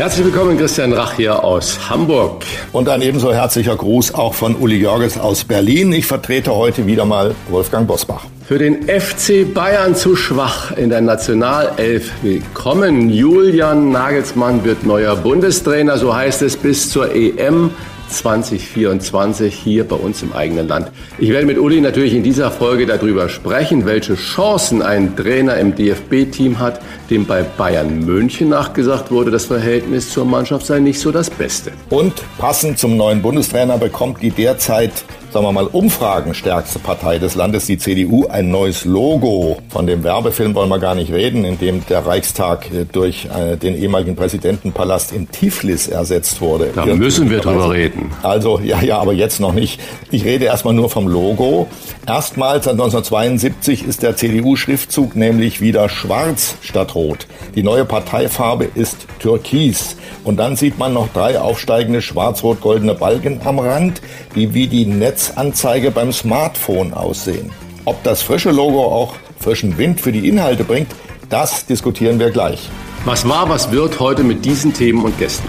Herzlich willkommen, Christian Rach hier aus Hamburg. Und ein ebenso herzlicher Gruß auch von Uli Jorges aus Berlin. Ich vertrete heute wieder mal Wolfgang Bosbach. Für den FC Bayern zu schwach in der Nationalelf willkommen. Julian Nagelsmann wird neuer Bundestrainer, so heißt es bis zur EM 2024 hier bei uns im eigenen Land. Ich werde mit Uli natürlich in dieser Folge darüber sprechen, welche Chancen ein Trainer im DFB-Team hat, dem bei Bayern München nachgesagt wurde, das Verhältnis zur Mannschaft sei nicht so das Beste. Und passend zum neuen Bundestrainer bekommt die derzeit sagen wir mal, umfragenstärkste Partei des Landes, die CDU, ein neues Logo. Von dem Werbefilm wollen wir gar nicht reden, in dem der Reichstag äh, durch äh, den ehemaligen Präsidentenpalast in Tiflis ersetzt wurde. Da müssen wir drüber reden. Also, ja, ja, aber jetzt noch nicht. Ich rede erstmal nur vom Logo. Erstmals seit 1972 ist der CDU-Schriftzug nämlich wieder schwarz statt rot. Die neue Parteifarbe ist türkis. Und dann sieht man noch drei aufsteigende schwarz-rot-goldene Balken am Rand, die wie die Netzanzeige beim Smartphone aussehen. Ob das frische Logo auch frischen Wind für die Inhalte bringt, das diskutieren wir gleich. Was war, was wird heute mit diesen Themen und Gästen?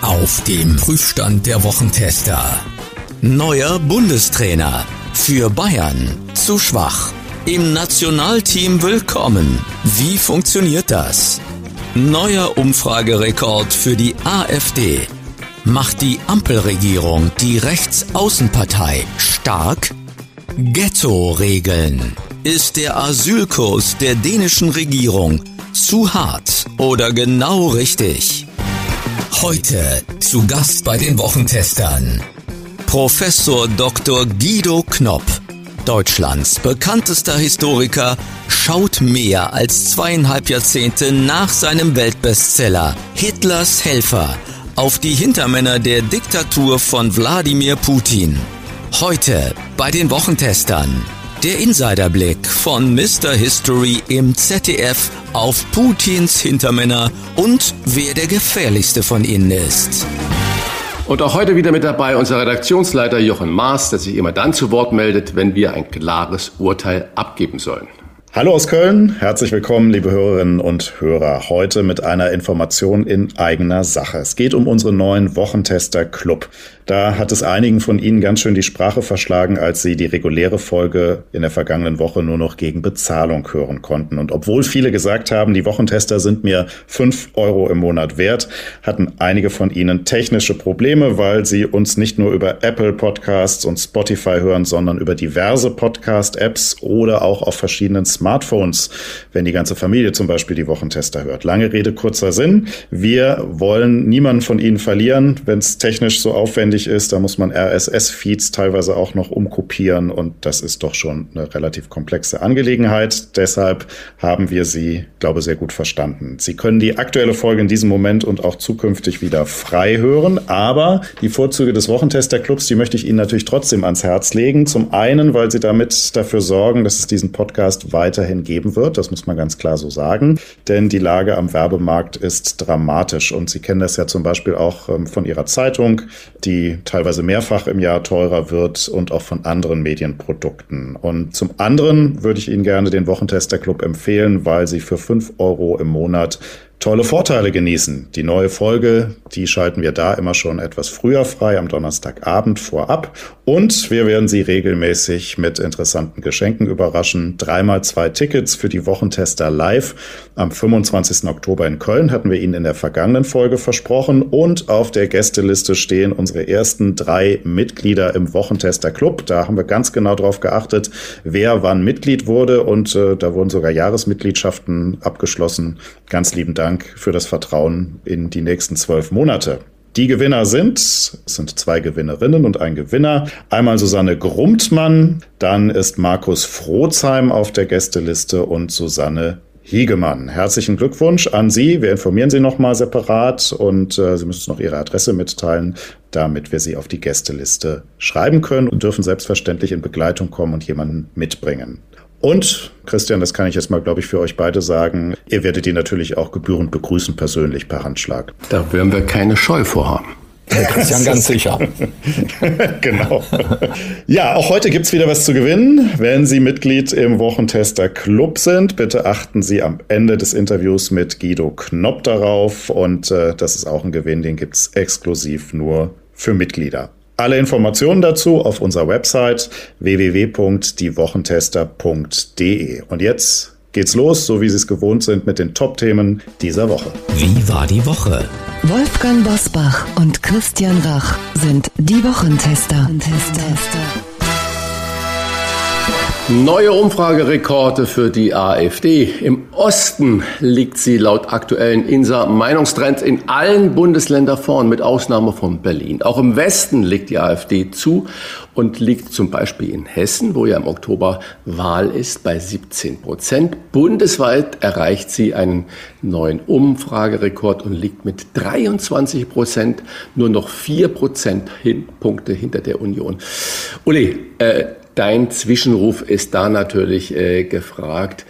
Auf dem Prüfstand der Wochentester. Neuer Bundestrainer. Für Bayern zu schwach. Im Nationalteam willkommen. Wie funktioniert das? Neuer Umfragerekord für die AfD. Macht die Ampelregierung die Rechtsaußenpartei stark? Ghetto-Regeln. Ist der Asylkurs der dänischen Regierung zu hart oder genau richtig? Heute zu Gast bei den Wochentestern. Professor Dr. Guido Knopp, Deutschlands bekanntester Historiker, schaut mehr als zweieinhalb Jahrzehnte nach seinem Weltbestseller Hitlers Helfer auf die Hintermänner der Diktatur von Wladimir Putin. Heute bei den Wochentestern. Der Insiderblick von Mr. History im ZDF auf Putins Hintermänner und wer der gefährlichste von ihnen ist. Und auch heute wieder mit dabei unser Redaktionsleiter Jochen Maas, der sich immer dann zu Wort meldet, wenn wir ein klares Urteil abgeben sollen. Hallo aus Köln, herzlich willkommen, liebe Hörerinnen und Hörer. Heute mit einer Information in eigener Sache. Es geht um unseren neuen Wochentester Club. Da hat es einigen von Ihnen ganz schön die Sprache verschlagen, als Sie die reguläre Folge in der vergangenen Woche nur noch gegen Bezahlung hören konnten. Und obwohl viele gesagt haben, die Wochentester sind mir fünf Euro im Monat wert, hatten einige von Ihnen technische Probleme, weil sie uns nicht nur über Apple Podcasts und Spotify hören, sondern über diverse Podcast-Apps oder auch auf verschiedenen Smartphones, wenn die ganze Familie zum Beispiel die Wochentester hört. Lange Rede, kurzer Sinn. Wir wollen niemanden von Ihnen verlieren, wenn es technisch so aufwendig aufwendig ist. Da muss man RSS-Feeds teilweise auch noch umkopieren und das ist doch schon eine relativ komplexe Angelegenheit. Deshalb haben wir Sie, glaube sehr gut verstanden. Sie können die aktuelle Folge in diesem Moment und auch zukünftig wieder frei hören, aber die Vorzüge des Wochentester-Clubs, die möchte ich Ihnen natürlich trotzdem ans Herz legen. Zum einen, weil Sie damit dafür sorgen, dass es diesen Podcast weiterhin geben wird. Das muss man ganz klar so sagen, denn die Lage am Werbemarkt ist dramatisch und Sie kennen das ja zum Beispiel auch ähm, von Ihrer Zeitung, die teilweise mehrfach im Jahr teurer wird und auch von anderen Medienprodukten. Und zum anderen würde ich Ihnen gerne den Wochentester Club empfehlen, weil Sie für fünf Euro im Monat tolle Vorteile genießen. Die neue Folge, die schalten wir da immer schon etwas früher frei, am Donnerstagabend vorab. Und wir werden Sie regelmäßig mit interessanten Geschenken überraschen. Dreimal zwei Tickets für die Wochentester live. Am 25. Oktober in Köln hatten wir Ihnen in der vergangenen Folge versprochen. Und auf der Gästeliste stehen unsere ersten drei Mitglieder im Wochentester Club. Da haben wir ganz genau darauf geachtet, wer wann Mitglied wurde. Und äh, da wurden sogar Jahresmitgliedschaften abgeschlossen. Ganz lieben Dank Dank für das Vertrauen in die nächsten zwölf Monate. Die Gewinner sind, es sind zwei Gewinnerinnen und ein Gewinner. Einmal Susanne Grumtmann, dann ist Markus Frohzheim auf der Gästeliste und Susanne Hiegemann. Herzlichen Glückwunsch an Sie. Wir informieren Sie nochmal separat und äh, Sie müssen noch Ihre Adresse mitteilen. damit wir sie auf die Gästeliste schreiben können und dürfen selbstverständlich in Begleitung kommen und jemanden mitbringen. Und Christian, das kann ich jetzt mal, glaube ich, für euch beide sagen, ihr werdet ihn natürlich auch gebührend begrüßen, persönlich per Handschlag. Da werden wir keine Scheu vorhaben. Christian, ganz sicher. genau. Ja, auch heute gibt's wieder was zu gewinnen. Wenn Sie Mitglied im Wochentester Club sind, bitte achten Sie am Ende des Interviews mit Guido Knopp darauf. Und äh, das ist auch ein Gewinn, den gibt's exklusiv nur für Mitglieder. Alle Informationen dazu auf unserer Website www.diewochentester.de. Und jetzt geht's los, so wie Sie es gewohnt sind, mit den Top-Themen dieser Woche. Wie war die Woche? Wolfgang Bosbach und Christian Rach sind die Wochentester. Neue Umfragerekorde für die AfD. Im Osten liegt sie laut aktuellen INSA Meinungstrends in allen Bundesländern vorn, mit Ausnahme von Berlin. Auch im Westen liegt die AfD zu und liegt zum Beispiel in Hessen, wo ja im Oktober Wahl ist, bei 17 Prozent. Bundesweit erreicht sie einen neuen Umfragerekord und liegt mit 23 Prozent nur noch vier Prozentpunkte hinter der Union. Uli, äh, Dein Zwischenruf ist da natürlich äh, gefragt.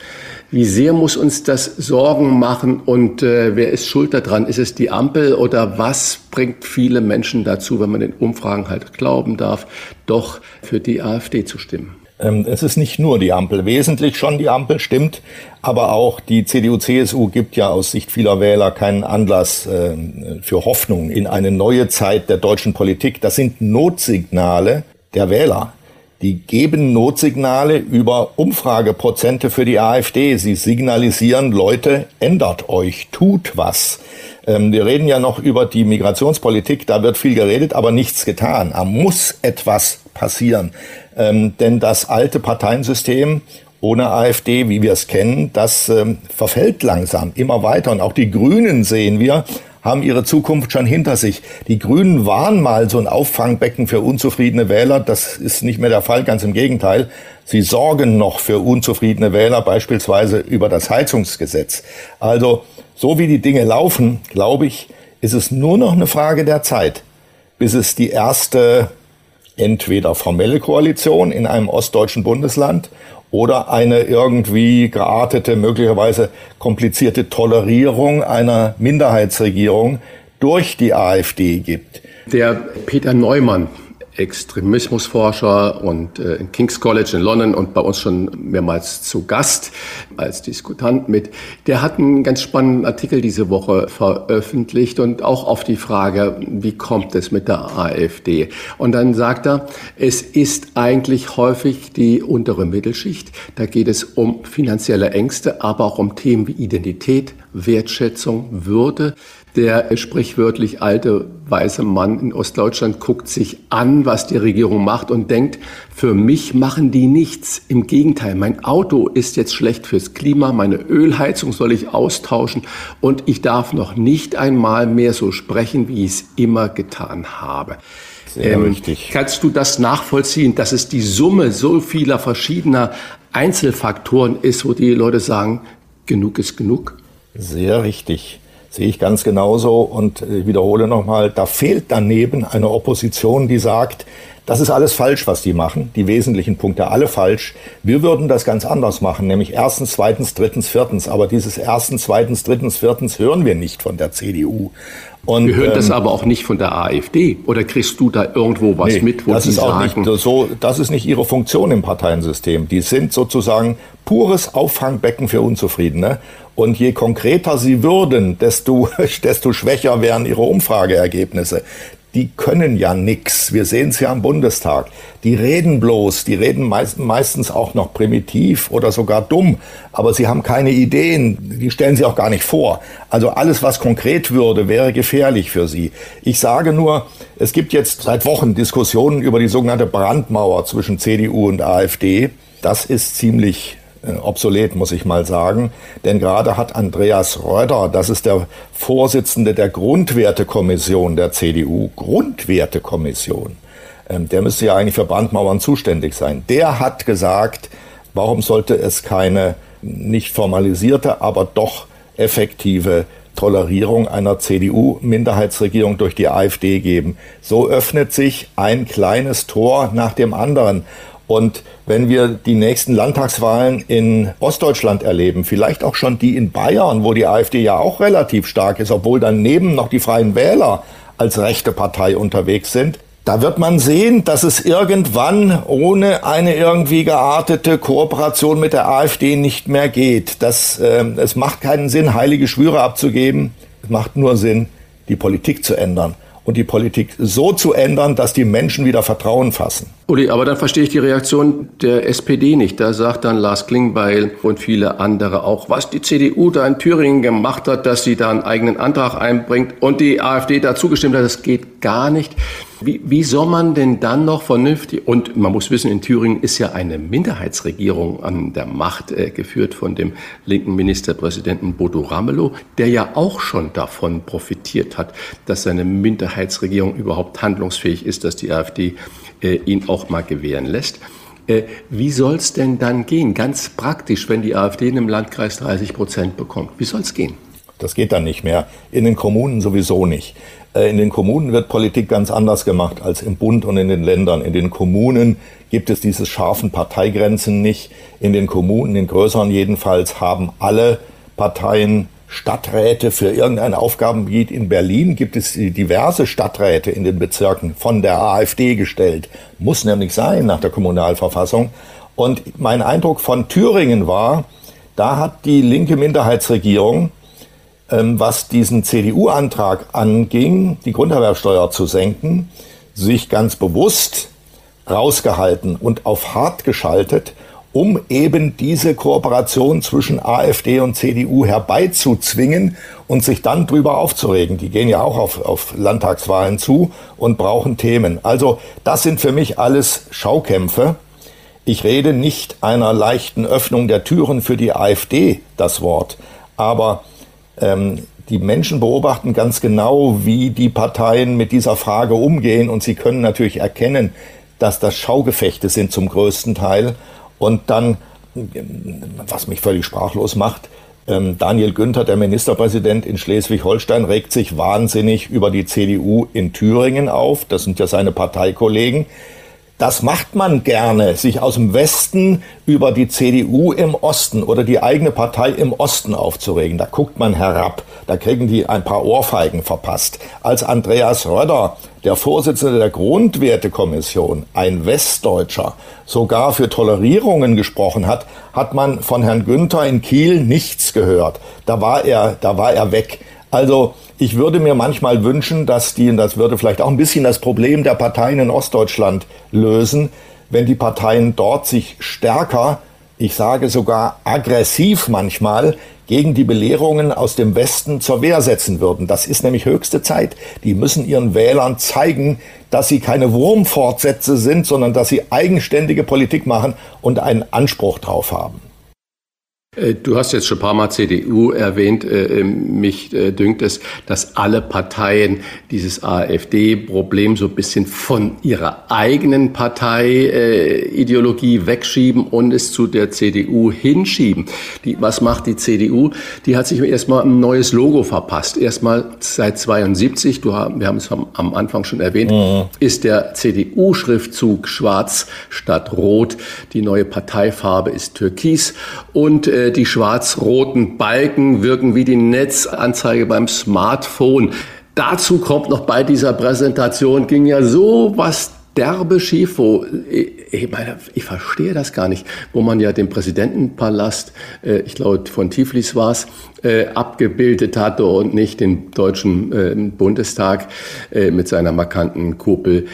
Wie sehr muss uns das Sorgen machen und äh, wer ist schuld daran? Ist es die Ampel oder was bringt viele Menschen dazu, wenn man den Umfragen halt glauben darf, doch für die AfD zu stimmen? Ähm, es ist nicht nur die Ampel, wesentlich schon die Ampel stimmt, aber auch die CDU-CSU gibt ja aus Sicht vieler Wähler keinen Anlass äh, für Hoffnung in eine neue Zeit der deutschen Politik. Das sind Notsignale der Wähler. Die geben Notsignale über Umfrageprozente für die AfD. Sie signalisieren, Leute, ändert euch, tut was. Ähm, wir reden ja noch über die Migrationspolitik, da wird viel geredet, aber nichts getan. Da muss etwas passieren. Ähm, denn das alte Parteiensystem ohne AfD, wie wir es kennen, das ähm, verfällt langsam immer weiter. Und auch die Grünen sehen wir, haben ihre Zukunft schon hinter sich. Die Grünen waren mal so ein Auffangbecken für unzufriedene Wähler. Das ist nicht mehr der Fall, ganz im Gegenteil. Sie sorgen noch für unzufriedene Wähler, beispielsweise über das Heizungsgesetz. Also, so wie die Dinge laufen, glaube ich, ist es nur noch eine Frage der Zeit, bis es die erste entweder formelle Koalition in einem ostdeutschen Bundesland oder eine irgendwie geartete, möglicherweise komplizierte Tolerierung einer Minderheitsregierung durch die AfD gibt. Der Peter Neumann, Extremismusforscher und äh, in King's College in London und bei uns schon mehrmals zu Gast als Diskutant mit. Der hat einen ganz spannenden Artikel diese Woche veröffentlicht und auch auf die Frage, wie kommt es mit der AfD? Und dann sagt er, es ist eigentlich häufig die untere Mittelschicht. Da geht es um finanzielle Ängste, aber auch um Themen wie Identität, Wertschätzung, Würde. Der sprichwörtlich alte weiße Mann in Ostdeutschland guckt sich an, was die Regierung macht und denkt, für mich machen die nichts. Im Gegenteil, mein Auto ist jetzt schlecht fürs Klima, meine Ölheizung soll ich austauschen und ich darf noch nicht einmal mehr so sprechen, wie ich es immer getan habe. Sehr ähm, richtig. Kannst du das nachvollziehen, dass es die Summe so vieler verschiedener Einzelfaktoren ist, wo die Leute sagen, genug ist genug? Sehr richtig. Sehe ich ganz genauso und ich wiederhole nochmal, da fehlt daneben eine Opposition, die sagt, das ist alles falsch, was die machen. Die wesentlichen Punkte alle falsch. Wir würden das ganz anders machen, nämlich erstens, zweitens, drittens, viertens. Aber dieses erstens, zweitens, drittens, viertens hören wir nicht von der CDU. Und, wir hören ähm, das aber auch nicht von der AfD. Oder kriegst du da irgendwo was nee, mit, wo das die ist auch sagen? Nicht so, das ist nicht ihre Funktion im Parteiensystem. Die sind sozusagen pures Auffangbecken für Unzufriedene. Und je konkreter sie würden, desto, desto schwächer wären ihre Umfrageergebnisse die können ja nix. Wir sehen es ja am Bundestag. Die reden bloß, die reden meist, meistens auch noch primitiv oder sogar dumm, aber sie haben keine Ideen, die stellen sie auch gar nicht vor. Also alles, was konkret würde, wäre gefährlich für sie. Ich sage nur, es gibt jetzt seit Wochen Diskussionen über die sogenannte Brandmauer zwischen CDU und AfD. Das ist ziemlich obsolet, muss ich mal sagen. Denn gerade hat Andreas Röder, das ist der Vorsitzende der Grundwertekommission der CDU, Grundwertekommission, ähm, der müsste ja eigentlich für Brandmauern zuständig sein. Der hat gesagt, warum sollte es keine nicht formalisierte, aber doch effektive Tolerierung einer CDU-Minderheitsregierung durch die AfD geben. So öffnet sich ein kleines Tor nach dem anderen. Und wenn wir die nächsten Landtagswahlen in Ostdeutschland erleben, vielleicht auch schon die in Bayern, wo die AfD ja auch relativ stark ist, obwohl daneben noch die Freien Wähler als rechte Partei unterwegs sind, da wird man sehen, dass es irgendwann ohne eine irgendwie geartete Kooperation mit der AfD nicht mehr geht. Das, äh, es macht keinen Sinn, heilige Schwüre abzugeben. Es macht nur Sinn, die Politik zu ändern und die Politik so zu ändern, dass die Menschen wieder Vertrauen fassen. Uli, aber dann verstehe ich die Reaktion der SPD nicht. Da sagt dann Lars Klingbeil und viele andere auch, was die CDU da in Thüringen gemacht hat, dass sie da einen eigenen Antrag einbringt und die AfD dazu gestimmt hat, das geht gar nicht. Wie, wie soll man denn dann noch vernünftig, und man muss wissen, in Thüringen ist ja eine Minderheitsregierung an der Macht äh, geführt von dem linken Ministerpräsidenten Bodo Ramelow, der ja auch schon davon profitiert hat, dass seine Minderheitsregierung überhaupt handlungsfähig ist, dass die AfD äh, ihn auch mal gewähren lässt. Äh, wie soll es denn dann gehen, ganz praktisch, wenn die AfD in einem Landkreis 30 Prozent bekommt? Wie soll es gehen? Das geht dann nicht mehr. In den Kommunen sowieso nicht. Äh, in den Kommunen wird Politik ganz anders gemacht als im Bund und in den Ländern. In den Kommunen gibt es diese scharfen Parteigrenzen nicht. In den Kommunen, in größeren jedenfalls, haben alle Parteien Stadträte für irgendein Aufgabengebiet. In Berlin gibt es diverse Stadträte in den Bezirken von der AfD gestellt. Muss nämlich sein nach der Kommunalverfassung. Und mein Eindruck von Thüringen war, da hat die linke Minderheitsregierung was diesen CDU-Antrag anging, die Grunderwerbsteuer zu senken, sich ganz bewusst rausgehalten und auf hart geschaltet, um eben diese Kooperation zwischen AfD und CDU herbeizuzwingen und sich dann drüber aufzuregen. Die gehen ja auch auf, auf Landtagswahlen zu und brauchen Themen. Also das sind für mich alles Schaukämpfe. Ich rede nicht einer leichten Öffnung der Türen für die AfD das Wort, aber ähm, die Menschen beobachten ganz genau, wie die Parteien mit dieser Frage umgehen und sie können natürlich erkennen, dass das Schaugefechte sind zum größten Teil. Und dann, was mich völlig sprachlos macht, ähm, Daniel Günther, der Ministerpräsident in Schleswig-Holstein, regt sich wahnsinnig über die CDU in Thüringen auf. Das sind ja seine Parteikollegen. Das macht man gerne, sich aus dem Westen über die CDU im Osten oder die eigene Partei im Osten aufzuregen. Da guckt man herab. Da kriegen die ein paar Ohrfeigen verpasst. Als Andreas Röder, der Vorsitzende der Grundwertekommission, ein Westdeutscher, sogar für Tolerierungen gesprochen hat, hat man von Herrn Günther in Kiel nichts gehört. Da war er, da war er weg. Also ich würde mir manchmal wünschen, dass die, und das würde vielleicht auch ein bisschen das Problem der Parteien in Ostdeutschland lösen, wenn die Parteien dort sich stärker, ich sage sogar aggressiv manchmal, gegen die Belehrungen aus dem Westen zur Wehr setzen würden. Das ist nämlich höchste Zeit. Die müssen ihren Wählern zeigen, dass sie keine Wurmfortsätze sind, sondern dass sie eigenständige Politik machen und einen Anspruch drauf haben. Äh, du hast jetzt schon ein paar Mal CDU erwähnt. Äh, ähm, mich äh, dünkt es, dass alle Parteien dieses AfD-Problem so ein bisschen von ihrer eigenen Parteiideologie wegschieben und es zu der CDU hinschieben. Die, was macht die CDU? Die hat sich erstmal ein neues Logo verpasst. Erstmal seit 72, du, wir haben es am Anfang schon erwähnt, mhm. ist der CDU-Schriftzug schwarz statt rot. Die neue Parteifarbe ist türkis und äh, die schwarz-roten Balken wirken wie die Netzanzeige beim Smartphone. Dazu kommt noch bei dieser Präsentation, ging ja so was derbe schief, wo ich, meine, ich verstehe das gar nicht, wo man ja den Präsidentenpalast, äh, ich glaube von Tiflis war es, äh, abgebildet hatte und nicht den deutschen äh, Bundestag äh, mit seiner markanten Kuppel.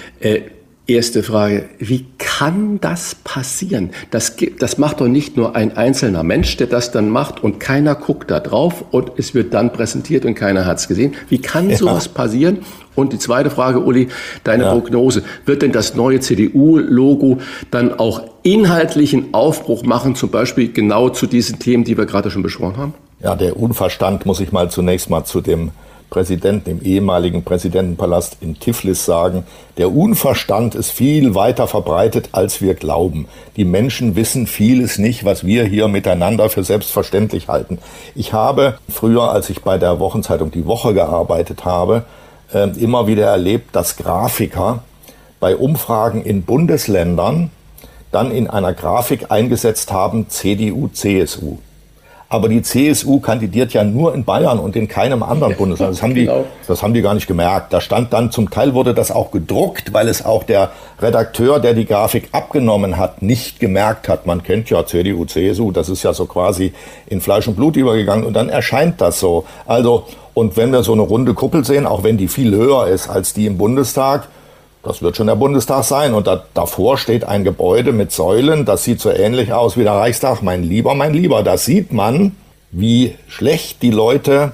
Erste Frage, wie kann das passieren? Das, das macht doch nicht nur ein einzelner Mensch, der das dann macht und keiner guckt da drauf und es wird dann präsentiert und keiner hat es gesehen. Wie kann ja. sowas passieren? Und die zweite Frage, Uli, deine ja. Prognose. Wird denn das neue CDU-Logo dann auch inhaltlichen Aufbruch machen, zum Beispiel genau zu diesen Themen, die wir gerade schon besprochen haben? Ja, der Unverstand muss ich mal zunächst mal zu dem Präsidenten, im ehemaligen Präsidentenpalast in Tiflis sagen, der Unverstand ist viel weiter verbreitet, als wir glauben. Die Menschen wissen vieles nicht, was wir hier miteinander für selbstverständlich halten. Ich habe früher, als ich bei der Wochenzeitung Die Woche gearbeitet habe, äh, immer wieder erlebt, dass Grafiker bei Umfragen in Bundesländern dann in einer Grafik eingesetzt haben CDU, CSU. Aber die CSU kandidiert ja nur in Bayern und in keinem anderen Bundesland. Das haben, die, genau. das haben die gar nicht gemerkt. Da stand dann, zum Teil wurde das auch gedruckt, weil es auch der Redakteur, der die Grafik abgenommen hat, nicht gemerkt hat. Man kennt ja CDU, CSU, das ist ja so quasi in Fleisch und Blut übergegangen und dann erscheint das so. Also, und wenn wir so eine runde Kuppel sehen, auch wenn die viel höher ist als die im Bundestag, das wird schon der Bundestag sein. Und da, davor steht ein Gebäude mit Säulen, das sieht so ähnlich aus wie der Reichstag. Mein Lieber, mein Lieber, da sieht man, wie schlecht die Leute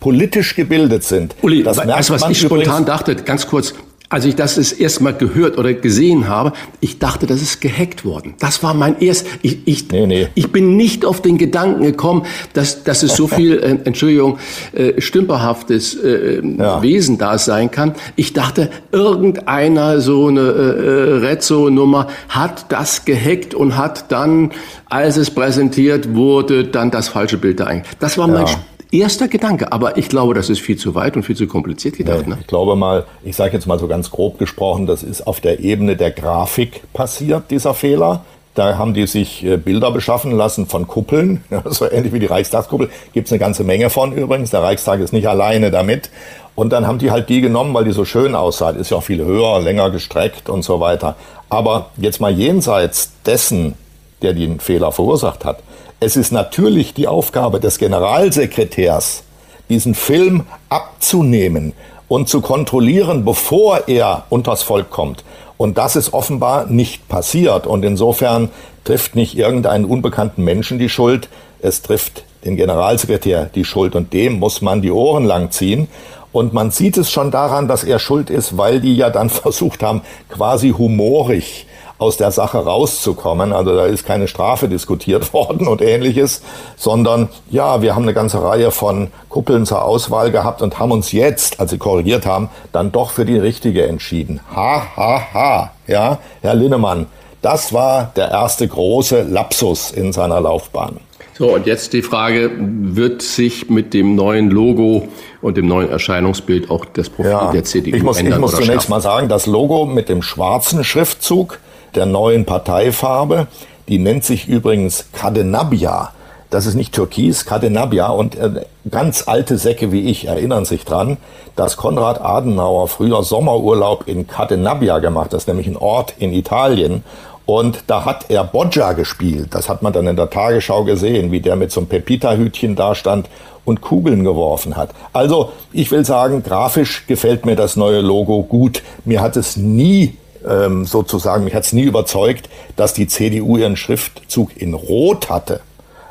politisch gebildet sind. Uli, das weißt du, was ich spontan dachte? Ganz kurz, als ich das das erste Mal gehört oder gesehen habe, ich dachte, das ist gehackt worden. Das war mein erst. Ich, ich, nee, nee. ich bin nicht auf den Gedanken gekommen, dass, dass es so viel, äh, Entschuldigung, äh, stümperhaftes äh, ja. Wesen da sein kann. Ich dachte, irgendeiner so eine äh, äh Rezzo-Nummer hat das gehackt und hat dann, als es präsentiert wurde, dann das falsche Bild da eingegangen. Das war mein ja erster Gedanke, aber ich glaube, das ist viel zu weit und viel zu kompliziert gedacht. Nee, ne? Ich glaube mal, ich sage jetzt mal so ganz grob gesprochen, das ist auf der Ebene der Grafik passiert, dieser Fehler. Da haben die sich äh, Bilder beschaffen lassen von Kuppeln, so ähnlich wie die Reichstagskuppel. Gibt es eine ganze Menge von übrigens. Der Reichstag ist nicht alleine damit. Und dann haben die halt die genommen, weil die so schön aussah. Ist ja auch viel höher, länger gestreckt und so weiter. Aber jetzt mal jenseits dessen, der den Fehler verursacht hat, es ist natürlich die Aufgabe des Generalsekretärs, diesen Film abzunehmen und zu kontrollieren, bevor er unters Volk kommt. Und das ist offenbar nicht passiert. Und insofern trifft nicht irgendeinen unbekannten Menschen die Schuld, es trifft den Generalsekretär die Schuld. Und dem muss man die Ohren lang ziehen. Und man sieht es schon daran, dass er schuld ist, weil die ja dann versucht haben, quasi humorig aus der Sache rauszukommen. Also da ist keine Strafe diskutiert worden und ähnliches, sondern ja, wir haben eine ganze Reihe von Kuppeln zur Auswahl gehabt und haben uns jetzt, als sie korrigiert haben, dann doch für die richtige entschieden. Ha, ha, ha. Ja, Herr Linnemann, das war der erste große Lapsus in seiner Laufbahn. So, und jetzt die Frage, wird sich mit dem neuen Logo und dem neuen Erscheinungsbild auch das Profil ja, der CDU ich muss, ändern? Ich muss zunächst schärfen? mal sagen, das Logo mit dem schwarzen Schriftzug der neuen Parteifarbe. Die nennt sich übrigens Cadenabia. Das ist nicht Türkis, Cadenabia. Und äh, ganz alte Säcke wie ich erinnern sich dran, dass Konrad Adenauer früher Sommerurlaub in Cadenabia gemacht hat. Nämlich ein Ort in Italien. Und da hat er Boggia gespielt. Das hat man dann in der Tagesschau gesehen, wie der mit so einem Pepita-Hütchen da stand und Kugeln geworfen hat. Also, ich will sagen, grafisch gefällt mir das neue Logo gut. Mir hat es nie ähm, sozusagen, mich hat es nie überzeugt, dass die CDU ihren Schriftzug in Rot hatte,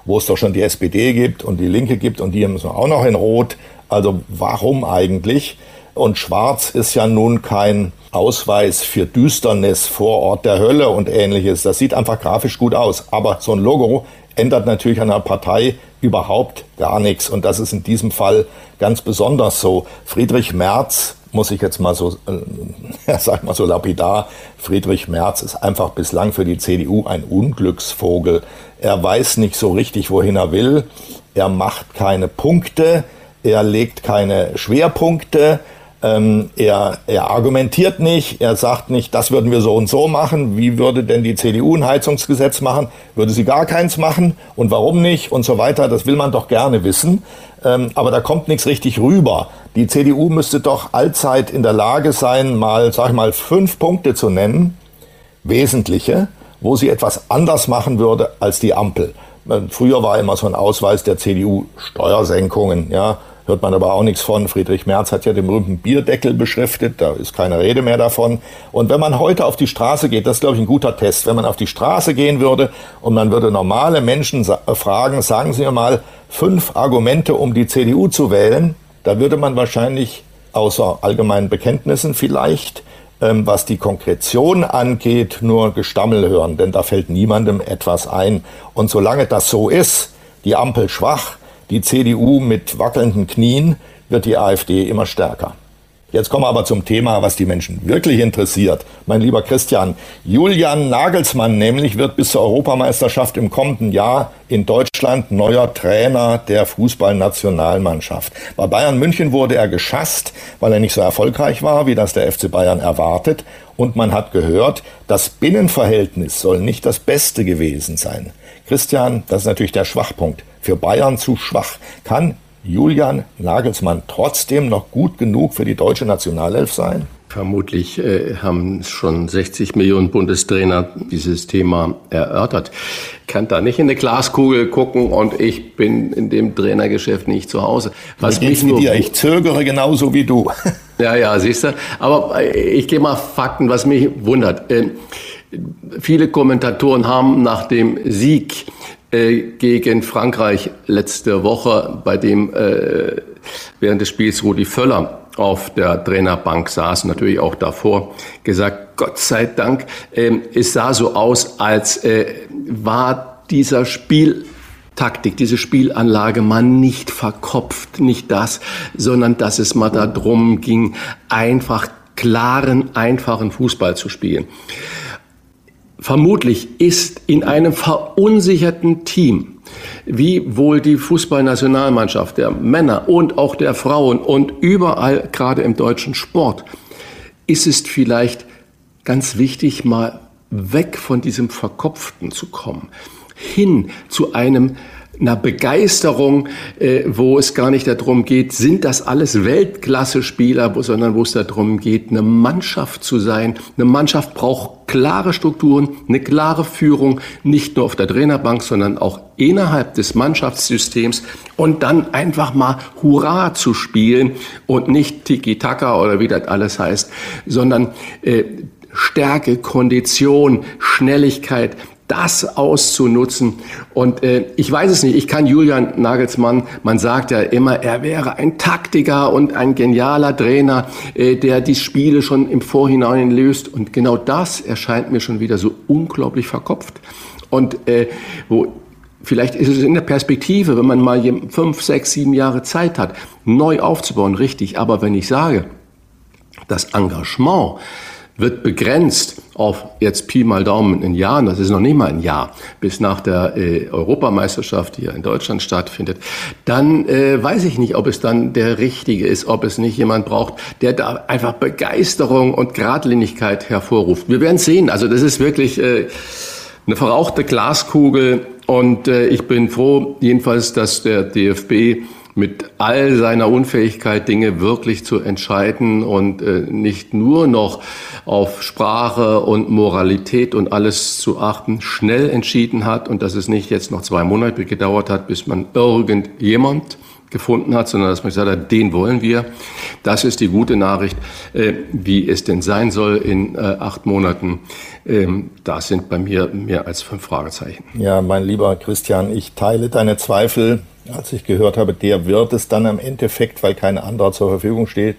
wo es doch schon die SPD gibt und die Linke gibt und die müssen auch noch in Rot. Also warum eigentlich? Und Schwarz ist ja nun kein Ausweis für Düsternis vor Ort der Hölle und ähnliches. Das sieht einfach grafisch gut aus. Aber so ein Logo ändert natürlich an einer Partei überhaupt gar nichts. Und das ist in diesem Fall ganz besonders so. Friedrich Merz muss ich jetzt mal so, äh, sag mal so lapidar, Friedrich Merz ist einfach bislang für die CDU ein Unglücksvogel. Er weiß nicht so richtig, wohin er will. Er macht keine Punkte. Er legt keine Schwerpunkte. Ähm, er, er argumentiert nicht, er sagt nicht, das würden wir so und so machen. Wie würde denn die CDU ein Heizungsgesetz machen? Würde sie gar keins machen? Und warum nicht? Und so weiter. Das will man doch gerne wissen. Ähm, aber da kommt nichts richtig rüber. Die CDU müsste doch allzeit in der Lage sein, mal, sag ich mal, fünf Punkte zu nennen, wesentliche, wo sie etwas anders machen würde als die Ampel. Äh, früher war immer so ein Ausweis der CDU Steuersenkungen, ja hört man aber auch nichts von. Friedrich Merz hat ja den berühmten Bierdeckel beschriftet, da ist keine Rede mehr davon. Und wenn man heute auf die Straße geht, das ist, glaube ich, ein guter Test, wenn man auf die Straße gehen würde und man würde normale Menschen äh, fragen, sagen Sie mir mal fünf Argumente, um die CDU zu wählen, da würde man wahrscheinlich außer allgemeinen Bekenntnissen vielleicht ähm, was die Konkretion angeht, nur Gestammel hören, denn da fällt niemandem etwas ein. Und solange das so ist, die Ampel schwach, die CDU mit wackelnden Knien, wird die AfD immer stärker. Jetzt kommen wir aber zum Thema, was die Menschen wirklich interessiert. Mein lieber Christian, Julian Nagelsmann nämlich wird bis zur Europameisterschaft im kommenden Jahr in Deutschland neuer Trainer der Fußballnationalmannschaft. Bei Bayern München wurde er geschasst, weil er nicht so erfolgreich war, wie das der FC Bayern erwartet. Und man hat gehört, das Binnenverhältnis soll nicht das Beste gewesen sein. Christian, das ist natürlich der Schwachpunkt. Für Bayern zu schwach. Kann Julian Nagelsmann trotzdem noch gut genug für die deutsche Nationalelf sein? Vermutlich äh, haben schon 60 Millionen Bundestrainer dieses Thema erörtert. Kann da nicht in eine Glaskugel gucken und ich bin in dem Trainergeschäft nicht zu Hause. Was mich mit dir? Ich zögere genauso wie du. Ja, ja, siehst du. Aber äh, ich gehe mal Fakten, was mich wundert. Äh, viele Kommentatoren haben nach dem Sieg gegen Frankreich letzte Woche, bei dem äh, während des Spiels Rudi Völler auf der Trainerbank saß, natürlich auch davor, gesagt, Gott sei Dank, äh, es sah so aus, als äh, war dieser Spiel Taktik, diese Spielanlage mal nicht verkopft, nicht das, sondern dass es mal darum ging, einfach klaren, einfachen Fußball zu spielen. Vermutlich ist in einem verunsicherten Team, wie wohl die Fußballnationalmannschaft der Männer und auch der Frauen und überall, gerade im deutschen Sport, ist es vielleicht ganz wichtig, mal weg von diesem Verkopften zu kommen, hin zu einem einer Begeisterung, äh, wo es gar nicht darum geht, sind das alles Weltklasse-Spieler, sondern wo es darum geht, eine Mannschaft zu sein. Eine Mannschaft braucht klare Strukturen, eine klare Führung, nicht nur auf der Trainerbank, sondern auch innerhalb des Mannschaftssystems und dann einfach mal Hurra zu spielen und nicht Tiki-Taka oder wie das alles heißt, sondern äh, Stärke, Kondition, Schnelligkeit, das auszunutzen. Und äh, ich weiß es nicht, ich kann Julian Nagelsmann, man sagt ja immer, er wäre ein Taktiker und ein genialer Trainer, äh, der die Spiele schon im Vorhinein löst. Und genau das erscheint mir schon wieder so unglaublich verkopft. Und äh, wo Vielleicht ist es in der Perspektive, wenn man mal fünf, sechs, sieben Jahre Zeit hat, neu aufzubauen, richtig. Aber wenn ich sage, das Engagement, wird begrenzt auf jetzt Pi mal Daumen in Jahren, das ist noch nicht mal ein Jahr, bis nach der äh, Europameisterschaft, die ja in Deutschland stattfindet, dann äh, weiß ich nicht, ob es dann der Richtige ist, ob es nicht jemand braucht, der da einfach Begeisterung und Gradlinigkeit hervorruft. Wir werden sehen. Also das ist wirklich äh, eine verrauchte Glaskugel und äh, ich bin froh jedenfalls, dass der DFB mit all seiner Unfähigkeit, Dinge wirklich zu entscheiden und äh, nicht nur noch auf Sprache und Moralität und alles zu achten, schnell entschieden hat und dass es nicht jetzt noch zwei Monate gedauert hat, bis man irgendjemand gefunden hat, sondern dass man gesagt hat, den wollen wir. Das ist die gute Nachricht, äh, wie es denn sein soll in äh, acht Monaten. Ähm, da sind bei mir mehr als fünf Fragezeichen. Ja, mein lieber Christian, ich teile deine Zweifel als ich gehört habe, der wird es dann am Endeffekt, weil kein anderer zur Verfügung steht,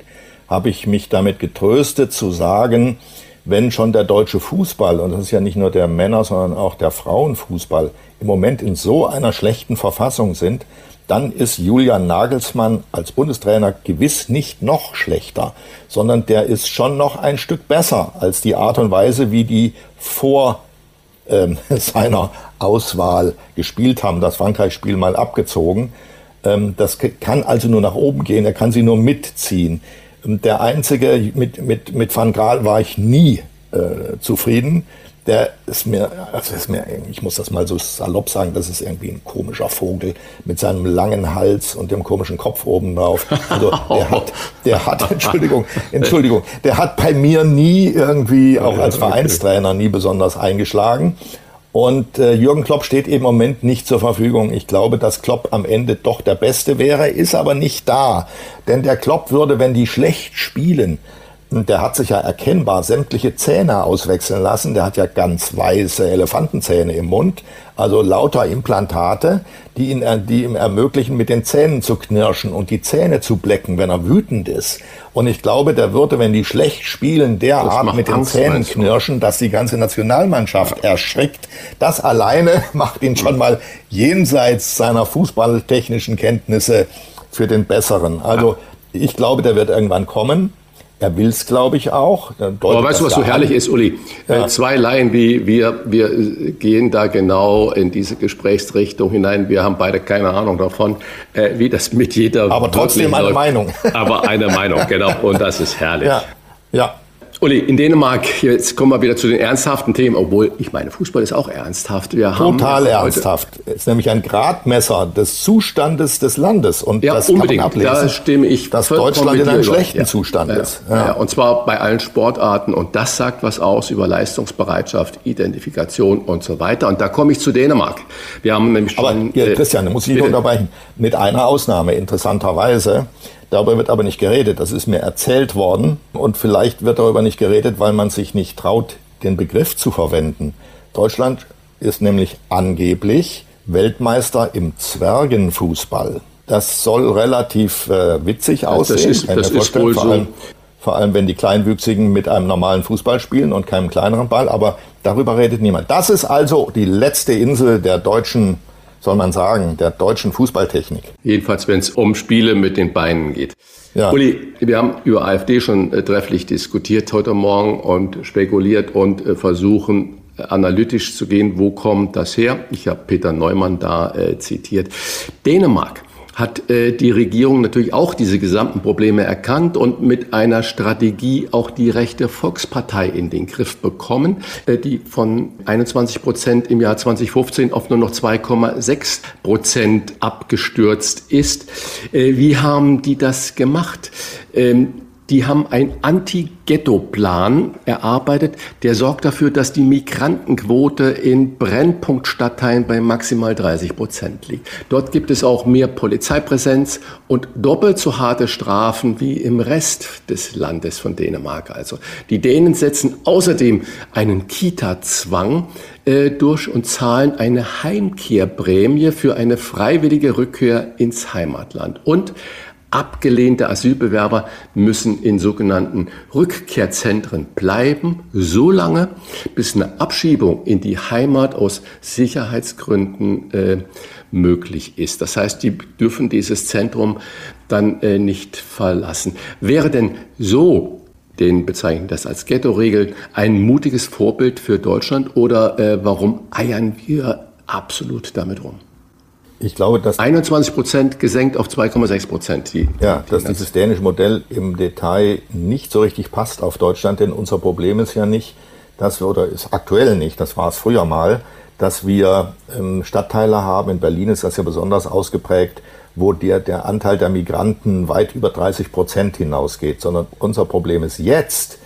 habe ich mich damit getröstet zu sagen, wenn schon der deutsche Fußball, und das ist ja nicht nur der Männer, sondern auch der Frauenfußball, im Moment in so einer schlechten Verfassung sind, dann ist Julian Nagelsmann als Bundestrainer gewiss nicht noch schlechter, sondern der ist schon noch ein Stück besser als die Art und Weise, wie die vor ähm, seiner Auswahl gespielt haben, das Frankreich-Spiel mal abgezogen. Ähm, das kann also nur nach oben gehen, er kann sie nur mitziehen. Ähm, der einzige, mit, mit, mit Van Gaal war ich nie äh, zufrieden. Der ist mir, also ist mir, ich muss das mal so salopp sagen, das ist irgendwie ein komischer Vogel mit seinem langen Hals und dem komischen Kopf oben drauf. Also der hat, der hat, Entschuldigung, Entschuldigung, der hat bei mir nie irgendwie, auch als Vereinstrainer, nie besonders eingeschlagen. Und äh, Jürgen Klopp steht im Moment nicht zur Verfügung. Ich glaube, dass Klopp am Ende doch der Beste wäre, ist aber nicht da. Denn der Klopp würde, wenn die schlecht spielen, der hat sich ja erkennbar sämtliche Zähne auswechseln lassen. Der hat ja ganz weiße Elefantenzähne im Mund, also lauter Implantate, die, ihn, die ihm ermöglichen, mit den Zähnen zu knirschen und die Zähne zu blecken, wenn er wütend ist. Und ich glaube, der würde, wenn die schlecht spielen, derart mit den Angst, Zähnen knirschen, dass die ganze Nationalmannschaft erschrickt. Das alleine macht ihn schon mal jenseits seiner fußballtechnischen Kenntnisse für den Besseren. Also Ich glaube, der wird irgendwann kommen. Er will es, glaube ich, auch. Aber weißt du, was so herrlich ist, Uli? Ja. Zwei Laien wie wir, wir gehen da genau in diese Gesprächsrichtung hinein. Wir haben beide keine Ahnung davon, äh, wie das mit jeder. Aber trotzdem eine läuft. Meinung. Aber eine Meinung, genau. Und das ist herrlich. Ja. ja. Uli, in Dänemark, jetzt kommen wir wieder zu den ernsthaften Themen, obwohl ich meine, Fußball ist auch ernsthaft. Wir Total ernsthaft. Es ist nämlich ein Gradmesser des Zustandes des Landes. Und ja, das unbedingt. Kann man ablesen, da stimme ich dass Deutschland in einem schlechten ja. Zustand ja. ist. Ja. und zwar bei allen Sportarten. Und das sagt was aus über Leistungsbereitschaft, Identifikation und so weiter. Und da komme ich zu Dänemark. Wir haben nämlich schon. Aber hier, äh, Christian, da muss ich nicht unterbrechen. Mit einer Ausnahme, interessanterweise. Darüber wird aber nicht geredet. Das ist mir erzählt worden. Und vielleicht wird darüber nicht geredet, weil man sich nicht traut, den Begriff zu verwenden. Deutschland ist nämlich angeblich Weltmeister im Zwergenfußball. Das soll relativ äh, witzig aussehen. Das ist, das ist wohl vor allem, vor allem, wenn die Kleinwüchsigen mit einem normalen Fußball spielen und keinem kleineren Ball. Aber darüber redet niemand. Das ist also die letzte Insel der deutschen soll man sagen, der deutschen Fußballtechnik. Jedenfalls, wenn es um Spiele mit den Beinen geht. Ja. Uli, wir haben über AfD schon äh, trefflich diskutiert heute Morgen und spekuliert und äh, versuchen äh, analytisch zu gehen, wo kommt das her? Ich habe Peter Neumann da äh, zitiert. Dänemark hat äh, die Regierung natürlich auch diese gesamten Probleme erkannt und mit einer Strategie auch die rechte Volkspartei in den Griff bekommen, äh, die von 21 Prozent im Jahr 2015 auf nur noch 2,6 Prozent abgestürzt ist. Äh, wie haben die das gemacht? Ähm, die haben einen Anti-Ghetto-Plan erarbeitet, der sorgt dafür, dass die Migrantenquote in Brennpunktstadtteilen bei maximal 30 Prozent liegt. Dort gibt es auch mehr Polizeipräsenz und doppelt so harte Strafen wie im Rest des Landes von Dänemark. Also die Dänen setzen außerdem einen Kita-Zwang äh, durch und zahlen eine Heimkehrprämie für eine freiwillige Rückkehr ins Heimatland. Und Abgelehnte Asylbewerber müssen in sogenannten Rückkehrzentren bleiben, so lange, bis eine Abschiebung in die Heimat aus Sicherheitsgründen äh, möglich ist. Das heißt, die dürfen dieses Zentrum dann äh, nicht verlassen. Wäre denn so den bezeichnen das als Ghetto-Regel, ein mutiges Vorbild für Deutschland oder äh, warum eiern wir absolut damit rum? Ich glaube, dass 21 Prozent gesenkt auf 2,6 Prozent. ja, dass dieses dänische Modell im Detail nicht so richtig passt auf Deutschland, denn unser Problem ist ja nicht, dass wir, oder ist aktuell nicht, das war es früher mal, dass wir ähm, Stadtteile haben, in Berlin ist das ja besonders ausgeprägt, wo der, der Anteil der Migranten weit über 30 Prozent hinausgeht, sondern unser Problem ist jetzt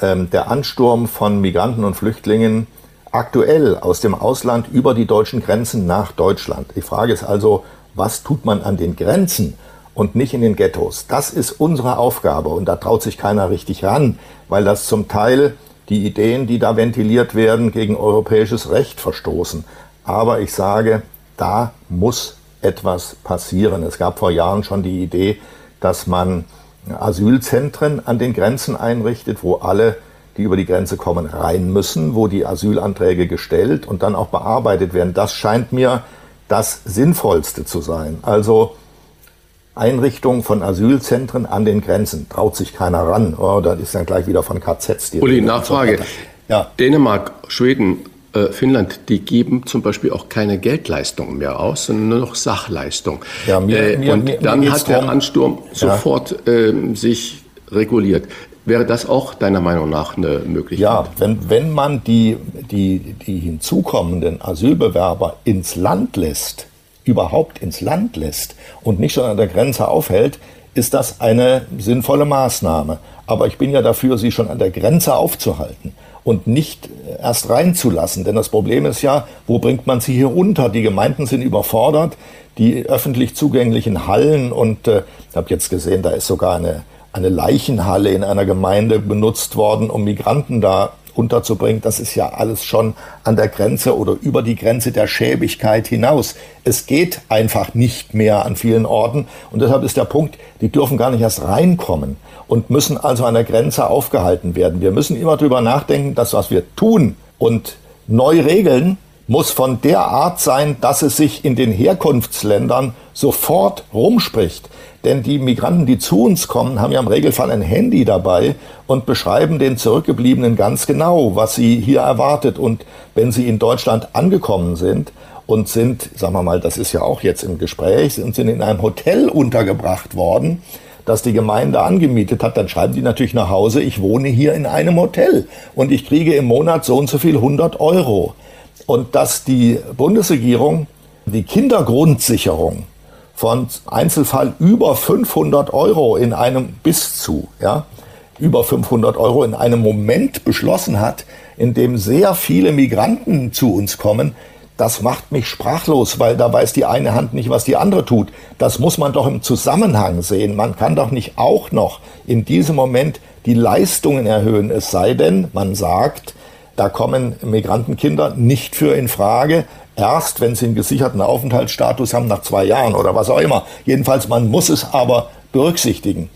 ähm, der Ansturm von Migranten und Flüchtlingen aktuell aus dem Ausland über die deutschen Grenzen nach Deutschland. Die Frage ist also, was tut man an den Grenzen und nicht in den Ghettos? Das ist unsere Aufgabe und da traut sich keiner richtig ran, weil das zum Teil die Ideen, die da ventiliert werden, gegen europäisches Recht verstoßen. Aber ich sage, da muss etwas passieren. Es gab vor Jahren schon die Idee, dass man Asylzentren an den Grenzen einrichtet, wo alle die über die Grenze kommen, rein müssen, wo die Asylanträge gestellt und dann auch bearbeitet werden. Das scheint mir das Sinnvollste zu sein. Also Einrichtung von Asylzentren an den Grenzen. Traut sich keiner ran. Oh, dann ist dann gleich wieder von KZs die Uli, Nachfrage. Ja. Dänemark, Schweden, äh, Finnland, die geben zum Beispiel auch keine Geldleistungen mehr aus, sondern nur noch Sachleistung. Ja, mir, äh, mir, und mir, dann hat der Ansturm sofort äh, sich reguliert. Wäre das auch deiner Meinung nach eine Möglichkeit? Ja, wenn, wenn man die, die, die hinzukommenden Asylbewerber ins Land lässt, überhaupt ins Land lässt und nicht schon an der Grenze aufhält, ist das eine sinnvolle Maßnahme. Aber ich bin ja dafür, sie schon an der Grenze aufzuhalten und nicht erst reinzulassen. Denn das Problem ist ja, wo bringt man sie hier unter? Die Gemeinden sind überfordert, die öffentlich zugänglichen Hallen und äh, ich habe jetzt gesehen, da ist sogar eine eine Leichenhalle in einer Gemeinde benutzt worden, um Migranten da unterzubringen. Das ist ja alles schon an der Grenze oder über die Grenze der Schäbigkeit hinaus. Es geht einfach nicht mehr an vielen Orten. Und deshalb ist der Punkt, die dürfen gar nicht erst reinkommen und müssen also an der Grenze aufgehalten werden. Wir müssen immer darüber nachdenken, dass was wir tun und neu regeln, muss von der Art sein, dass es sich in den Herkunftsländern sofort rumspricht. Denn die Migranten, die zu uns kommen, haben ja im Regelfall ein Handy dabei und beschreiben den Zurückgebliebenen ganz genau, was sie hier erwartet. Und wenn sie in Deutschland angekommen sind und sind, sagen wir mal, das ist ja auch jetzt im Gespräch, sind, sind in einem Hotel untergebracht worden, das die Gemeinde angemietet hat, dann schreiben die natürlich nach Hause, ich wohne hier in einem Hotel und ich kriege im Monat so und so viel 100 Euro. Und dass die Bundesregierung die Kindergrundsicherung von Einzelfall über 500 Euro in einem bis zu, ja, über 500 Euro in einem Moment beschlossen hat, in dem sehr viele Migranten zu uns kommen, das macht mich sprachlos, weil da weiß die eine Hand nicht, was die andere tut. Das muss man doch im Zusammenhang sehen. Man kann doch nicht auch noch in diesem Moment die Leistungen erhöhen, es sei denn, man sagt, da kommen Migrantenkinder nicht für in Frage, erst wenn sie einen gesicherten Aufenthaltsstatus haben nach zwei Jahren oder was auch immer. Jedenfalls, man muss es aber berücksichtigen.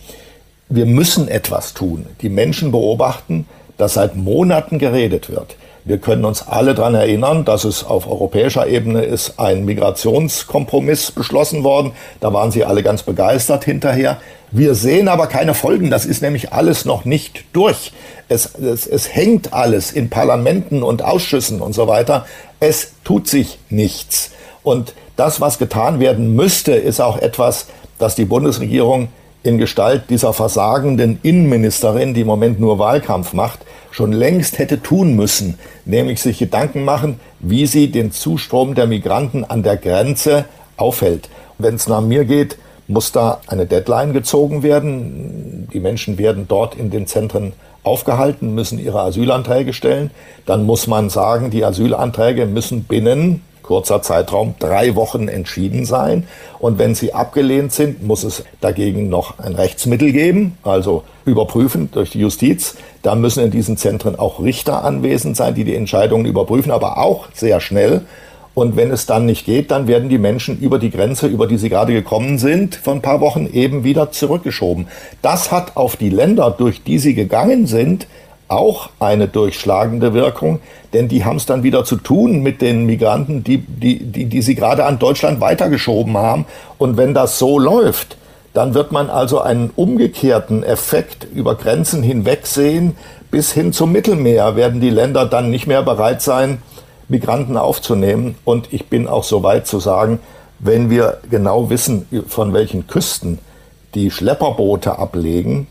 Wir müssen etwas tun. Die Menschen beobachten, dass seit Monaten geredet wird. Wir können uns alle daran erinnern, dass es auf europäischer Ebene ist ein Migrationskompromiss beschlossen worden. Da waren sie alle ganz begeistert hinterher. Wir sehen aber keine Folgen. Das ist nämlich alles noch nicht durch. Es, es, es hängt alles in Parlamenten und Ausschüssen und so weiter. Es tut sich nichts. Und das, was getan werden müsste, ist auch etwas, das die Bundesregierung in Gestalt dieser versagenden Innenministerin, die im Moment nur Wahlkampf macht, schon längst hätte tun müssen, nämlich sich Gedanken machen, wie sie den Zustrom der Migranten an der Grenze aufhält. Wenn es nach mir geht, muss da eine Deadline gezogen werden. Die Menschen werden dort in den Zentren aufgehalten, müssen ihre Asylanträge stellen. Dann muss man sagen, die Asylanträge müssen binnen kurzer Zeitraum, drei Wochen entschieden sein. Und wenn sie abgelehnt sind, muss es dagegen noch ein Rechtsmittel geben, also überprüfen durch die Justiz. Da müssen in diesen Zentren auch Richter anwesend sein, die die Entscheidungen überprüfen, aber auch sehr schnell. Und wenn es dann nicht geht, dann werden die Menschen über die Grenze, über die sie gerade gekommen sind, vor ein paar Wochen eben wieder zurückgeschoben. Das hat auf die Länder, durch die sie gegangen sind, auch eine durchschlagende Wirkung, denn die haben es dann wieder zu tun mit den Migranten, die, die, die, die sie gerade an Deutschland weitergeschoben haben. Und wenn das so läuft, dann wird man also einen umgekehrten Effekt über Grenzen hinweg sehen. Bis hin zum Mittelmeer werden die Länder dann nicht mehr bereit sein, Migranten aufzunehmen. Und ich bin auch so weit zu sagen, wenn wir genau wissen, von welchen Küsten die Schlepperboote ablegen,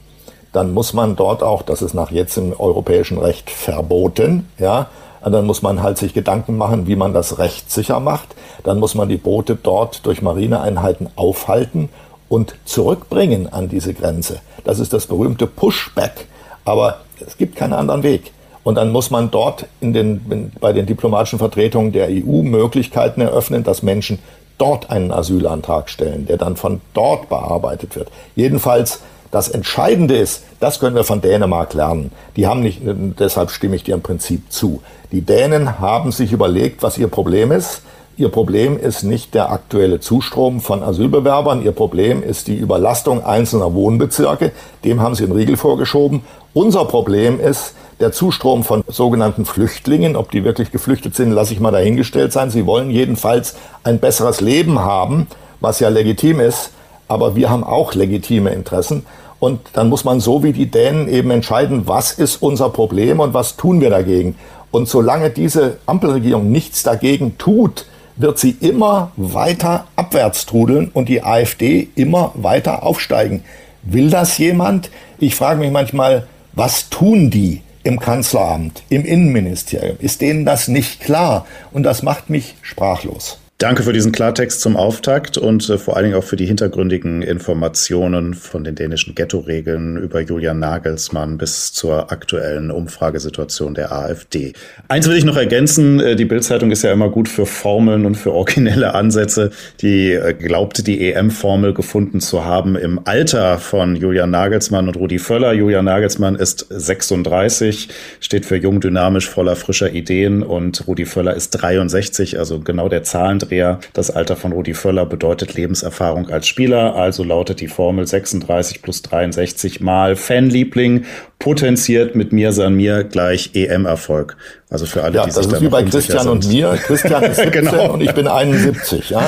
dann muss man dort auch, das ist nach jetzt im europäischen Recht verboten, ja, dann muss man halt sich Gedanken machen, wie man das rechtssicher macht. Dann muss man die Boote dort durch Marineeinheiten aufhalten und zurückbringen an diese Grenze. Das ist das berühmte Pushback. Aber es gibt keinen anderen Weg. Und dann muss man dort in den, bei den diplomatischen Vertretungen der EU Möglichkeiten eröffnen, dass Menschen dort einen Asylantrag stellen, der dann von dort bearbeitet wird. Jedenfalls das Entscheidende ist, das können wir von Dänemark lernen. Die haben nicht, deshalb stimme ich dir im Prinzip zu. Die Dänen haben sich überlegt, was ihr Problem ist. Ihr Problem ist nicht der aktuelle Zustrom von Asylbewerbern. Ihr Problem ist die Überlastung einzelner Wohnbezirke. Dem haben sie einen Riegel vorgeschoben. Unser Problem ist der Zustrom von sogenannten Flüchtlingen. Ob die wirklich geflüchtet sind, lasse ich mal dahingestellt sein. Sie wollen jedenfalls ein besseres Leben haben, was ja legitim ist aber wir haben auch legitime Interessen. Und dann muss man so wie die Dänen eben entscheiden, was ist unser Problem und was tun wir dagegen. Und solange diese Ampelregierung nichts dagegen tut, wird sie immer weiter abwärts trudeln und die AfD immer weiter aufsteigen. Will das jemand? Ich frage mich manchmal, was tun die im Kanzleramt, im Innenministerium? Ist denen das nicht klar? Und das macht mich sprachlos. Danke für diesen Klartext zum Auftakt und äh, vor allen Dingen auch für die hintergründigen Informationen von den dänischen Ghetto-Regeln über Julian Nagelsmann bis zur aktuellen Umfragesituation der AfD. Eins will ich noch ergänzen, äh, die Bildzeitung ist ja immer gut für Formeln und für originelle Ansätze. Die äh, glaubte die EM-Formel gefunden zu haben im Alter von Julian Nagelsmann und Rudi Völler. Julian Nagelsmann ist 36, steht für jung, dynamisch, voller frischer Ideen und Rudi Völler ist 63, also genau der Zahlen Dreher. Das Alter von Rudi Völler bedeutet Lebenserfahrung als Spieler, also lautet die Formel 36 plus 63 mal Fanliebling potenziert mit mir san mir gleich EM-Erfolg. Also für alle, ja, die sich das ist wie bei Christian und mir. Christian ist 17 genau. und ich bin 71. Ja?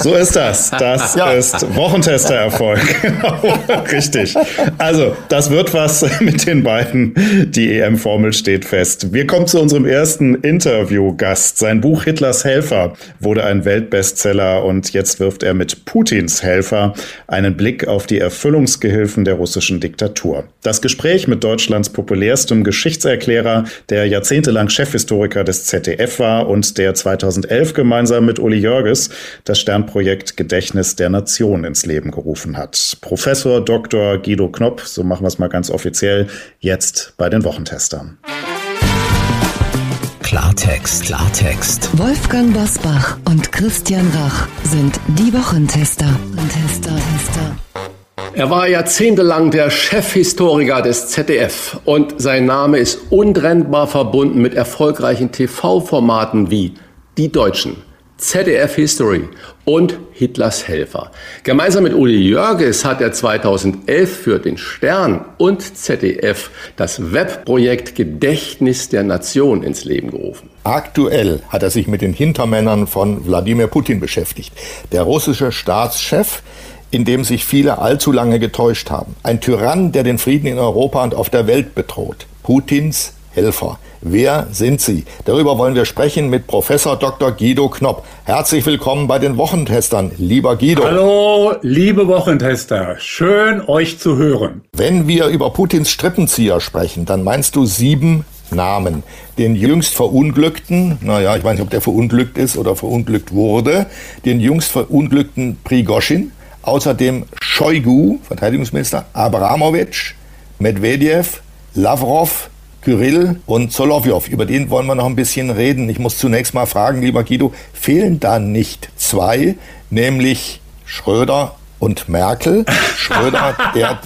So ist das. Das ja. ist Wochentester-Erfolg. genau, richtig. Also, das wird was mit den beiden. Die EM-Formel steht fest. Wir kommen zu unserem ersten Interview-Gast. Sein Buch Hitlers Helfer wurde ein Weltbestseller und jetzt wirft er mit Putins Helfer einen Blick auf die Erfüllungsgehilfen der russischen Diktatur. Das Gespräch mit Deutschlands populärstem Geschichtserklärer, der jahrzehntelang Chefhistoriker des ZDF war und der 2011 gemeinsam mit Uli Jörges das Sternprojekt Gedächtnis der Nation ins Leben gerufen hat. Professor Dr. Guido Knopp, so machen wir es mal ganz offiziell, jetzt bei den Wochentestern. Klartext, Klartext. Wolfgang Bosbach und Christian Rach sind die Wochentester. Tester, Tester. Er war jahrzehntelang der Chefhistoriker des ZDF und sein Name ist untrennbar verbunden mit erfolgreichen TV-Formaten wie Die Deutschen, ZDF History und Hitlers Helfer. Gemeinsam mit Uli Jörges hat er 2011 für den Stern und ZDF das Webprojekt Gedächtnis der Nation ins Leben gerufen. Aktuell hat er sich mit den Hintermännern von Wladimir Putin beschäftigt. Der russische Staatschef in dem sich viele allzu lange getäuscht haben. Ein Tyrann, der den Frieden in Europa und auf der Welt bedroht. Putins Helfer. Wer sind sie? Darüber wollen wir sprechen mit Professor Dr. Guido Knopp. Herzlich willkommen bei den Wochentestern, lieber Guido. Hallo, liebe Wochentester. Schön, euch zu hören. Wenn wir über Putins Strippenzieher sprechen, dann meinst du sieben Namen. Den jüngst Verunglückten, naja, ich weiß nicht, ob der verunglückt ist oder verunglückt wurde, den jüngst Verunglückten Prigoschin, außerdem Shoigu, Verteidigungsminister, Abramowitsch, Medvedev, Lavrov, Kyrill und Solovjov. Über den wollen wir noch ein bisschen reden. Ich muss zunächst mal fragen, lieber Guido, fehlen da nicht zwei, nämlich Schröder und Merkel. Schröder, der,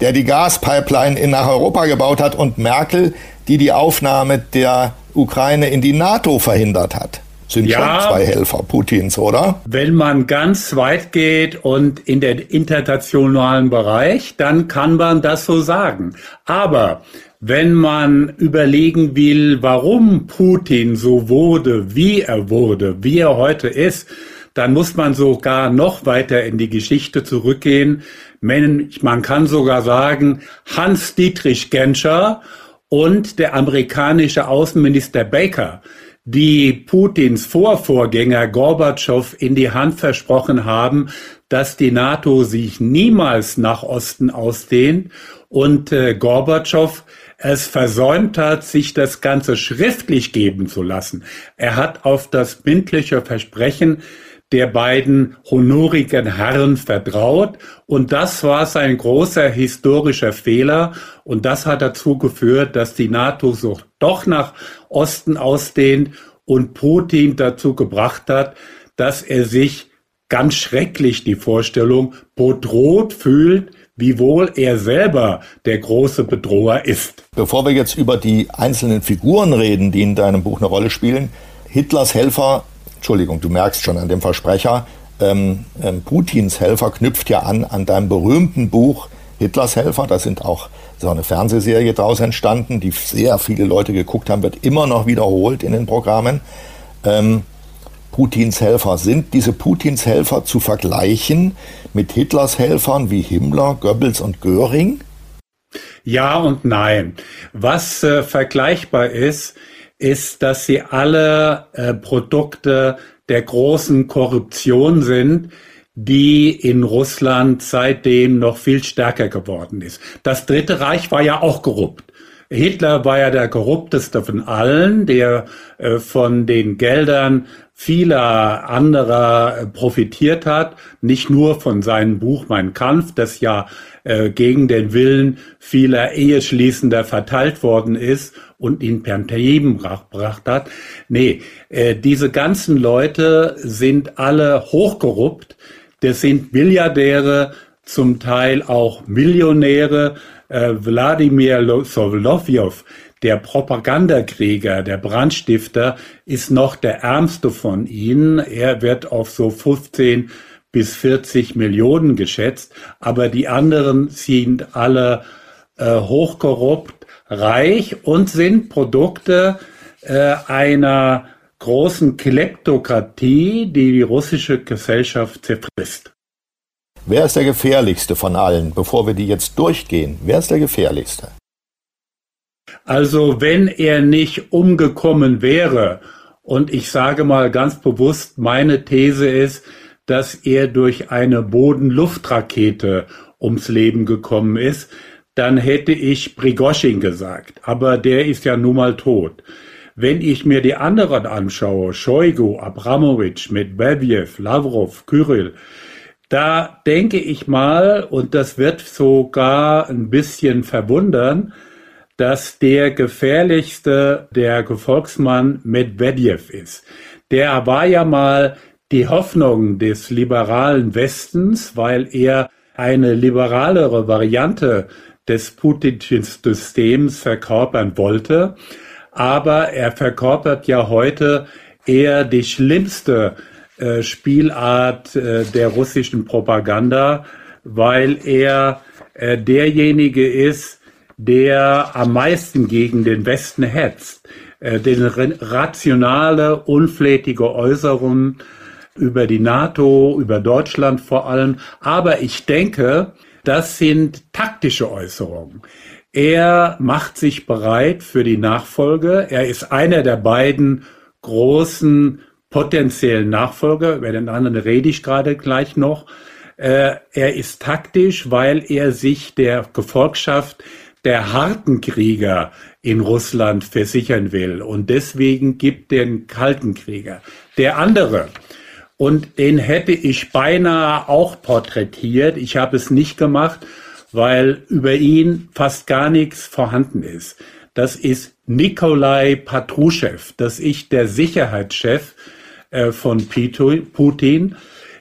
der die Gaspipeline nach Europa gebaut hat und Merkel, die die Aufnahme der Ukraine in die NATO verhindert hat sind ja, schon zwei Helfer Putins, oder? Wenn man ganz weit geht und in den internationalen Bereich, dann kann man das so sagen. Aber wenn man überlegen will, warum Putin so wurde, wie er wurde, wie er heute ist, dann muss man sogar noch weiter in die Geschichte zurückgehen. Man kann sogar sagen, Hans-Dietrich Genscher und der amerikanische Außenminister Baker die Putins Vorvorgänger Gorbatschow in die Hand versprochen haben, dass die NATO sich niemals nach Osten ausdehnt und äh, Gorbatschow es versäumt hat, sich das Ganze schriftlich geben zu lassen. Er hat auf das mündliche Versprechen der beiden honorigen Herren vertraut. Und das war sein großer historischer Fehler. Und das hat dazu geführt, dass die NATO so doch nach Osten ausdehnt und Putin dazu gebracht hat, dass er sich ganz schrecklich die Vorstellung bedroht fühlt, wiewohl er selber der große Bedroher ist. Bevor wir jetzt über die einzelnen Figuren reden, die in deinem Buch eine Rolle spielen, Hitlers Helfer Entschuldigung, du merkst schon an dem Versprecher, ähm, ähm, Putins Helfer knüpft ja an an deinem berühmten Buch Hitlers Helfer. Da sind auch so eine Fernsehserie daraus entstanden, die sehr viele Leute geguckt haben, wird immer noch wiederholt in den Programmen. Ähm, Putins Helfer. Sind diese Putins Helfer zu vergleichen mit Hitlers Helfern wie Himmler, Goebbels und Göring? Ja und nein. Was äh, vergleichbar ist, ist, dass sie alle äh, Produkte der großen Korruption sind, die in Russland seitdem noch viel stärker geworden ist. Das Dritte Reich war ja auch korrupt. Hitler war ja der korrupteste von allen, der äh, von den Geldern vieler anderer äh, profitiert hat, nicht nur von seinem Buch Mein Kampf, das ja äh, gegen den Willen vieler Eheschließender verteilt worden ist und ihn per Leben gebracht hat. Nee, äh, diese ganzen Leute sind alle hochkorrupt. Das sind Milliardäre, zum Teil auch Millionäre. Äh, Wladimir Solovjov, der Propagandakrieger, der Brandstifter ist noch der ärmste von ihnen. Er wird auf so 15 bis 40 Millionen geschätzt, aber die anderen sind alle äh, hochkorrupt, reich und sind Produkte äh, einer großen Kleptokratie, die die russische Gesellschaft zerfrisst. Wer ist der gefährlichste von allen, bevor wir die jetzt durchgehen? Wer ist der gefährlichste? Also wenn er nicht umgekommen wäre, und ich sage mal ganz bewusst, meine These ist, dass er durch eine Boden-Luft-Rakete ums Leben gekommen ist, dann hätte ich Prigoschin gesagt. Aber der ist ja nun mal tot. Wenn ich mir die anderen anschaue, Shoigu, Abramowitsch, Medvedev, Lavrov, Kyrill, da denke ich mal, und das wird sogar ein bisschen verwundern, dass der gefährlichste der Gefolgsmann Medvedev ist. Der war ja mal die Hoffnung des liberalen Westens, weil er eine liberalere Variante des putinschen Systems verkörpern wollte. Aber er verkörpert ja heute eher die schlimmste äh, Spielart äh, der russischen Propaganda, weil er äh, derjenige ist, der am meisten gegen den Westen hetzt. Den rationale, unflätige Äußerungen über die NATO, über Deutschland vor allem. Aber ich denke, das sind taktische Äußerungen. Er macht sich bereit für die Nachfolge. Er ist einer der beiden großen potenziellen Nachfolger. Über den anderen rede ich gerade gleich noch. Äh, er ist taktisch, weil er sich der Gefolgschaft der harten Krieger in Russland versichern will. Und deswegen gibt den kalten Krieger. Der andere, und den hätte ich beinahe auch porträtiert. Ich habe es nicht gemacht, weil über ihn fast gar nichts vorhanden ist. Das ist Nikolai Patruschew. Das ist der Sicherheitschef äh, von Putin.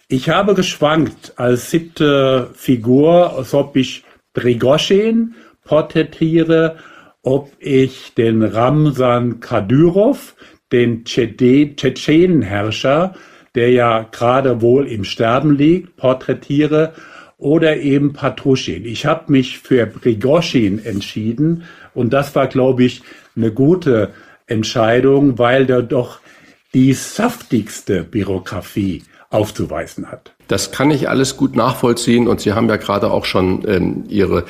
Ich habe geschwankt als siebte Figur, als ob ich Prigoschin porträtiere, ob ich den Ramsan Kadyrov, den Tschetschenenherrscher, der ja gerade wohl im Sterben liegt, porträtiere oder eben Patruschin. Ich habe mich für Prigoschin entschieden und das war, glaube ich, eine gute Entscheidung, weil der doch die saftigste Bürokratie aufzuweisen hat. Das kann ich alles gut nachvollziehen und Sie haben ja gerade auch schon ähm, Ihre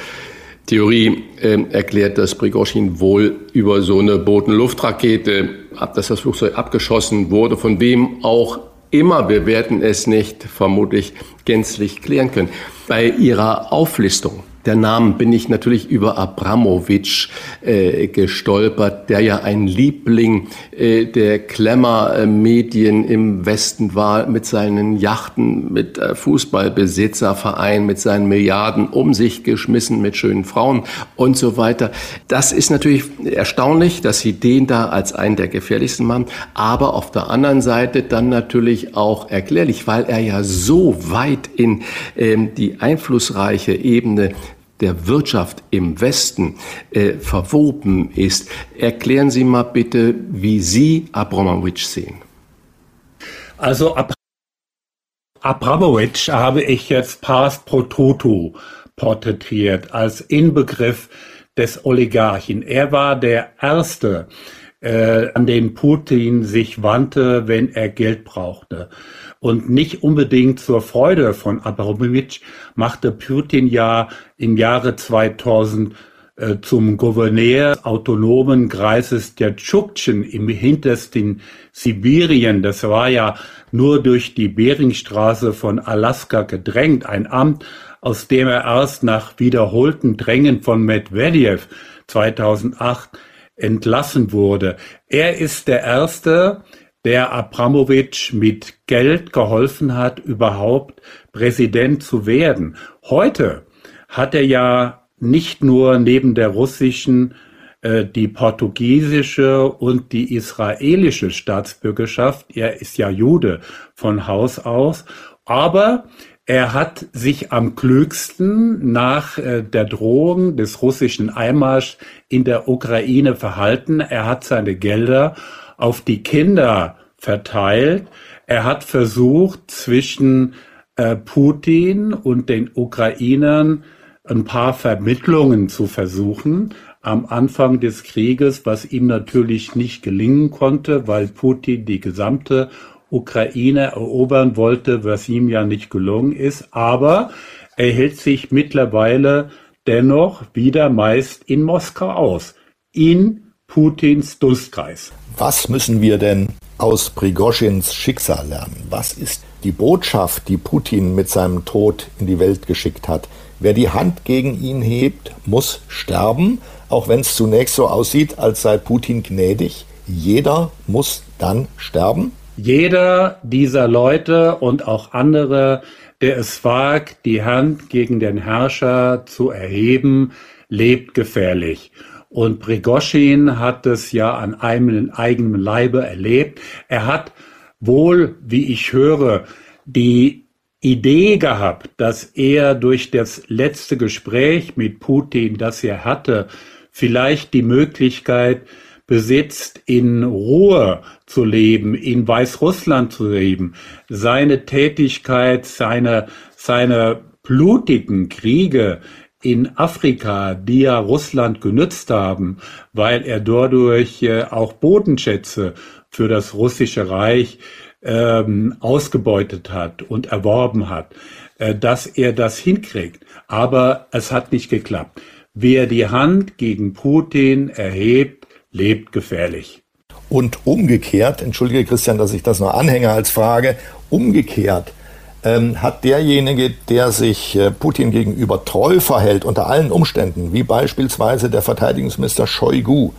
Theorie äh, erklärt, dass Prigoschin wohl über so eine Boden-Luft-Rakete, dass das Flugzeug abgeschossen wurde, von wem auch immer. Wir werden es nicht vermutlich gänzlich klären können. Bei Ihrer Auflistung der Namen bin ich natürlich über Abramowitsch äh, gestolpert, der ja ein Liebling äh, der Klemmer-Medien im Westen war, mit seinen Yachten, mit äh, Fußballbesitzerverein, mit seinen Milliarden um sich geschmissen, mit schönen Frauen und so weiter. Das ist natürlich erstaunlich, dass Sie den da als einen der gefährlichsten machen, aber auf der anderen Seite dann natürlich auch erklärlich, weil er ja so weit in ähm, die einflussreiche Ebene der Wirtschaft im Westen äh, verwoben ist. Erklären Sie mal bitte, wie Sie Abramowitsch sehen. Also Ab Abramowitsch habe ich jetzt pars pro toto porträtiert als Inbegriff des Oligarchen. Er war der Erste, äh, an den Putin sich wandte, wenn er Geld brauchte. Und nicht unbedingt zur Freude von Abramowitsch machte Putin ja im Jahre 2000 äh, zum Gouverneur autonomen Kreises der Tschuktschen im hintersten Sibirien. Das war ja nur durch die Beringstraße von Alaska gedrängt, ein Amt, aus dem er erst nach wiederholten Drängen von Medvedev 2008 entlassen wurde. Er ist der Erste, der Abramowitsch mit Geld geholfen hat, überhaupt Präsident zu werden. Heute hat er ja nicht nur neben der russischen äh, die portugiesische und die israelische Staatsbürgerschaft. Er ist ja Jude von Haus aus. Aber Er hat sich am klügsten nach äh, der Drohung des russischen Einmarsch in der Ukraine verhalten. Er hat seine Gelder auf die Kinder verteilt. Er hat versucht, zwischen äh, Putin und den Ukrainern ein paar Vermittlungen zu versuchen am Anfang des Krieges, was ihm natürlich nicht gelingen konnte, weil Putin die gesamte Ukraine erobern wollte, was ihm ja nicht gelungen ist. Aber er hält sich mittlerweile dennoch wieder meist in Moskau aus, in Putins Dunstkreis. Was müssen wir denn aus Prigoschins Schicksal lernen? Was ist die Botschaft, die Putin mit seinem Tod in die Welt geschickt hat? Wer die Hand gegen ihn hebt, muss sterben, auch wenn es zunächst so aussieht, als sei Putin gnädig. Jeder muss dann sterben? Jeder dieser Leute und auch andere, der es wagt, die Hand gegen den Herrscher zu erheben, lebt gefährlich. Und Prigoschin hat es ja an einem eigenen Leibe erlebt. Er hat wohl, wie ich höre, die Idee gehabt, dass er durch das letzte Gespräch mit Putin, das er hatte, vielleicht die Möglichkeit besitzt, in Ruhe zu leben, in Weißrussland zu leben, seine Tätigkeit, seine, seine blutigen Kriege in Afrika, die ja Russland genützt haben, weil er dadurch äh, auch Bodenschätze für das russische Reich ähm, ausgebeutet hat und erworben hat, äh, dass er das hinkriegt. Aber es hat nicht geklappt. Wer die Hand gegen Putin erhebt, lebt gefährlich. Und umgekehrt, entschuldige Christian, dass ich das noch anhänge als Frage, umgekehrt ähm, hat derjenige, der sich äh, Putin gegenüber treu verhält, unter allen Umständen, wie beispielsweise der Verteidigungsminister Shoigu,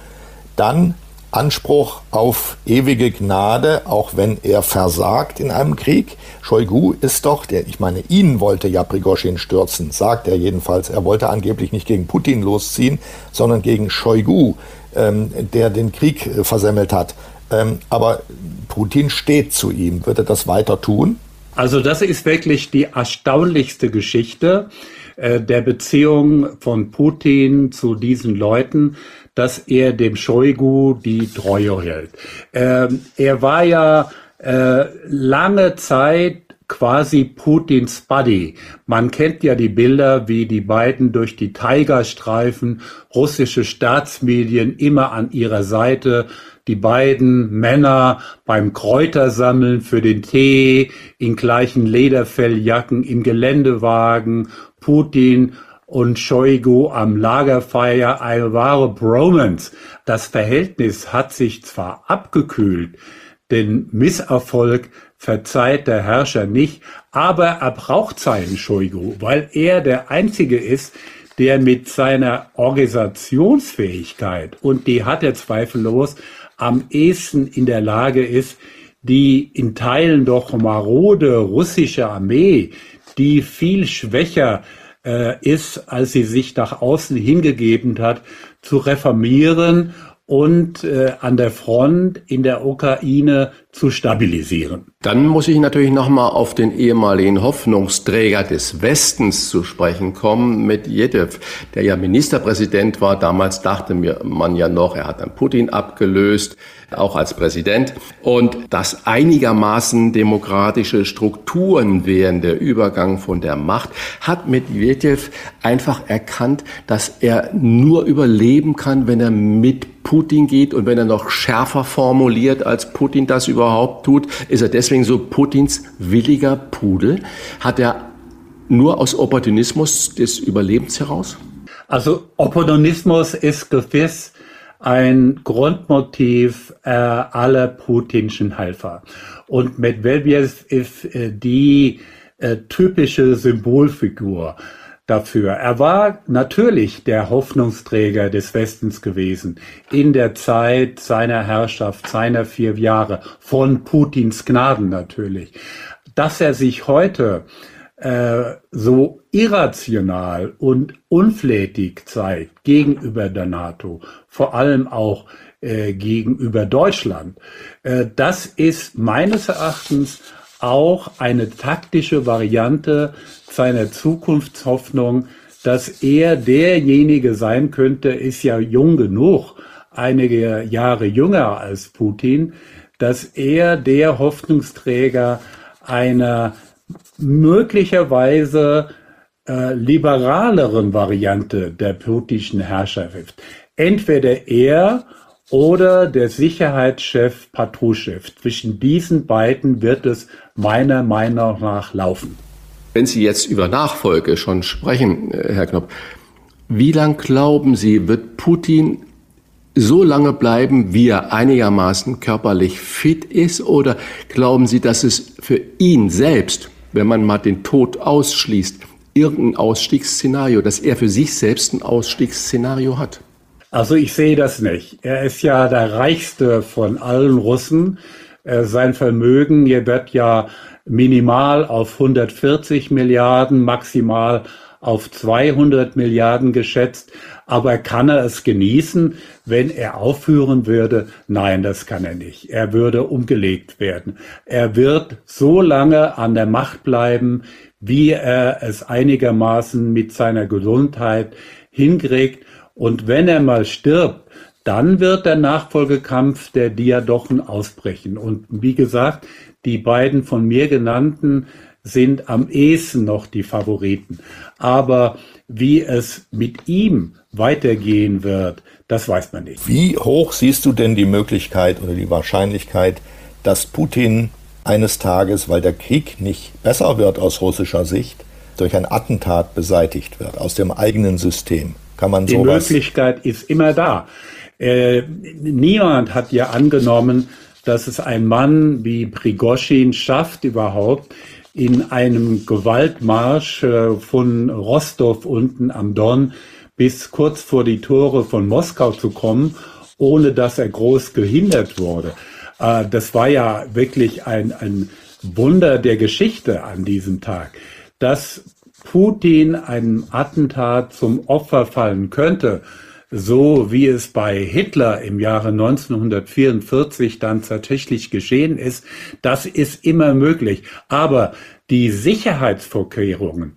dann Anspruch auf ewige Gnade, auch wenn er versagt in einem Krieg. Shoigu ist doch, der, ich meine, ihn wollte ja Prigoschin stürzen, sagt er jedenfalls. Er wollte angeblich nicht gegen Putin losziehen, sondern gegen Shoigu, ähm, der den Krieg äh, versemmelt hat. Ähm, aber Putin steht zu ihm. Wird er das weiter tun? Also das ist wirklich die erstaunlichste Geschichte äh, der Beziehung von Putin zu diesen Leuten dass er dem Shoigu die Treue hält. Ähm, er war ja äh, lange Zeit quasi Putins Buddy. Man kennt ja die Bilder, wie die beiden durch die Tigerstreifen, russische Staatsmedien immer an ihrer Seite, die beiden Männer beim Kräutersammeln für den Tee, in gleichen Lederfelljacken im Geländewagen, Putin und Shoigu am Lagerfeuer eine wahre Bromance. Das Verhältnis hat sich zwar abgekühlt, den Misserfolg verzeiht der Herrscher nicht, aber er braucht seinen Shoigu, weil er der Einzige ist, der mit seiner Organisationsfähigkeit, und die hat er zweifellos, am ehesten in der Lage ist, die in Teilen doch marode russische Armee, die viel schwächer äh, ist, als sie sich nach außen hingegeben hat, zu reformieren und äh, an der Front in der Ukraine zu stabilisieren. Dann muss ich natürlich nochmal auf den ehemaligen Hoffnungsträger des Westens zu sprechen kommen, Medvedev, der ja Ministerpräsident war. Damals dachte man ja noch, er hat dann Putin abgelöst, auch als Präsident. Und dass einigermaßen demokratische Strukturen während der Übergang von der Macht, hat Medvedev einfach erkannt, dass er nur überleben kann, wenn er mit Putin geht und wenn er noch schärfer formuliert, als Putin das über überhaupt tut? Ist er deswegen so Putins williger Pudel? Hat er nur aus Opportunismus des Überlebens heraus? Also Opportunismus ist gewiss ein Grundmotiv äh, aller putinschen Helfer. Und Medvedev ist äh, die äh, typische Symbolfigur dafür. Er war natürlich der Hoffnungsträger des Westens gewesen in der Zeit seiner Herrschaft, seiner vier Jahre, von Putins Gnaden natürlich. Dass er sich heute äh, so irrational und unflätig zeigt gegenüber der NATO, vor allem auch äh, gegenüber Deutschland, äh, das ist meines Erachtens auch eine taktische Variante seiner Zukunftshoffnung, dass er derjenige sein könnte, ist ja jung genug, einige Jahre jünger als Putin, dass er der Hoffnungsträger einer möglicherweise äh, liberaleren Variante der putinschen Herrschaft. Entweder er oder der Sicherheitschef Patruschew. Zwischen diesen beiden wird es meiner Meinung nach laufen. Wenn Sie jetzt über Nachfolge schon sprechen, äh, Herr Knopp, wie lang glauben Sie, wird Putin so lange bleiben, wie er einigermaßen körperlich fit ist? Oder glauben Sie, dass es für ihn selbst, wenn man mal den Tod ausschließt, irgendein Ausstiegsszenario, dass er für sich selbst ein Ausstiegsszenario hat? Also ich sehe das nicht. Er ist ja der reichste von allen Russen. Äh, sein Vermögen wird ja minimal auf 140 Milliarden, maximal auf 200 Milliarden geschätzt. Aber kann er es genießen, wenn er aufführen würde? Nein, das kann er nicht. Er würde umgelegt werden. Er wird so lange an der Macht bleiben, wie er es einigermaßen mit seiner Gesundheit hinkriegt. Und wenn er mal stirbt, dann wird der Nachfolgekampf der Diadochen ausbrechen. Und wie gesagt, die beiden von mir genannten sind am ehesten noch die Favoriten. Aber wie es mit ihm weitergehen wird, das weiß man nicht. Wie hoch siehst du denn die Möglichkeit oder die Wahrscheinlichkeit, dass Putin eines Tages, weil der Krieg nicht besser wird aus russischer Sicht, durch ein Attentat beseitigt wird, aus dem eigenen System? Kann man die sowas? Die Möglichkeit ist immer da. Äh, niemand hat ja angenommen, dass es ein Mann wie Prigoschin schafft, überhaupt in einem Gewaltmarsch äh, von Rostov unten am Don bis kurz vor die Tore von Moskau zu kommen, ohne dass er groß gehindert wurde. Äh, das war ja wirklich ein, ein Wunder der Geschichte an diesem Tag. Dass Putin einem Attentat zum Opfer fallen könnte, so wie es bei Hitler im Jahre 1944 dann tatsächlich geschehen ist, das ist immer möglich. Aber die Sicherheitsvorkehrungen,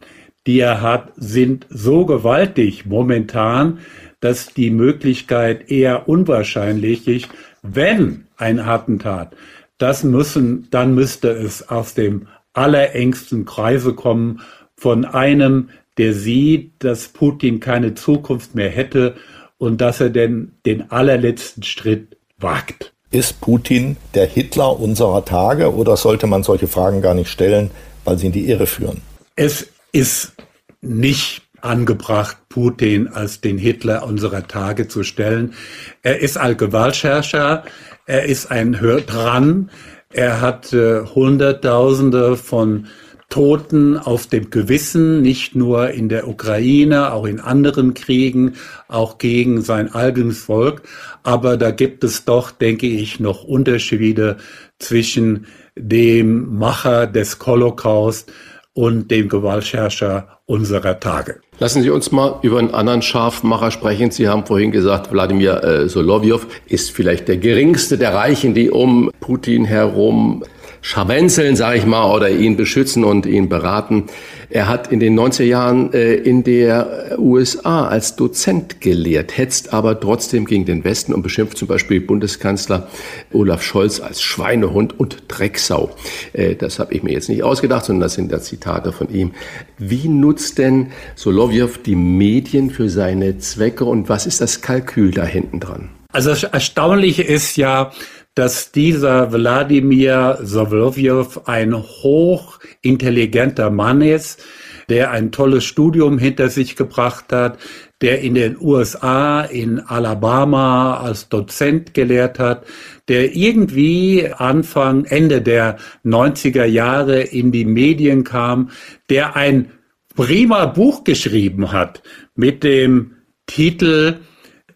die er hat, sind so gewaltig momentan, dass die Möglichkeit eher unwahrscheinlich ist, wenn ein Attentat, das müssen, dann müsste es aus dem allerengsten Kreise kommen von einem, der sieht, dass Putin keine Zukunft mehr hätte und dass er denn den allerletzten Schritt wagt. Ist Putin der Hitler unserer Tage oder sollte man solche Fragen gar nicht stellen, weil sie in die Irre führen? Es ist nicht angebracht, Putin als den Hitler unserer Tage zu stellen. Er ist ein Gewaltherrscher, er ist ein Hör dran, er hat äh, Hunderttausende von Toten auf dem Gewissen, nicht nur in der Ukraine, auch in anderen Kriegen, auch gegen sein eigenes Volk. Aber da gibt es doch, denke ich, noch Unterschiede zwischen dem Macher des Holocaust und dem Gewaltherrscher unserer Tage. Lassen Sie uns mal über einen anderen Scharfmacher sprechen. Sie haben vorhin gesagt, Wladimir äh, Solovyov ist vielleicht der geringste der Reichen, die um Putin herum scharwenzeln, sage ich mal, oder ihn beschützen und ihn beraten. Er hat in den 90er Jahren äh, in der USA als Dozent gelehrt, hetzt aber trotzdem gegen den Westen und beschimpft zum Beispiel Bundeskanzler Olaf Scholz als Schweinehund und Drecksau. Äh, das habe ich mir jetzt nicht ausgedacht, sondern das sind da Zitate von ihm. Wie nutzt denn Solovyov die Medien für seine Zwecke und was ist das Kalkül da hinten dran? Also das Erstaunliche ist ja, dass dieser Wladimir Sowlowjow ein hochintelligenter Mann ist, der ein tolles Studium hinter sich gebracht hat, der in den USA, in Alabama als Dozent gelehrt hat, der irgendwie Anfang, Ende der 90er Jahre in die Medien kam, der ein prima Buch geschrieben hat mit dem Titel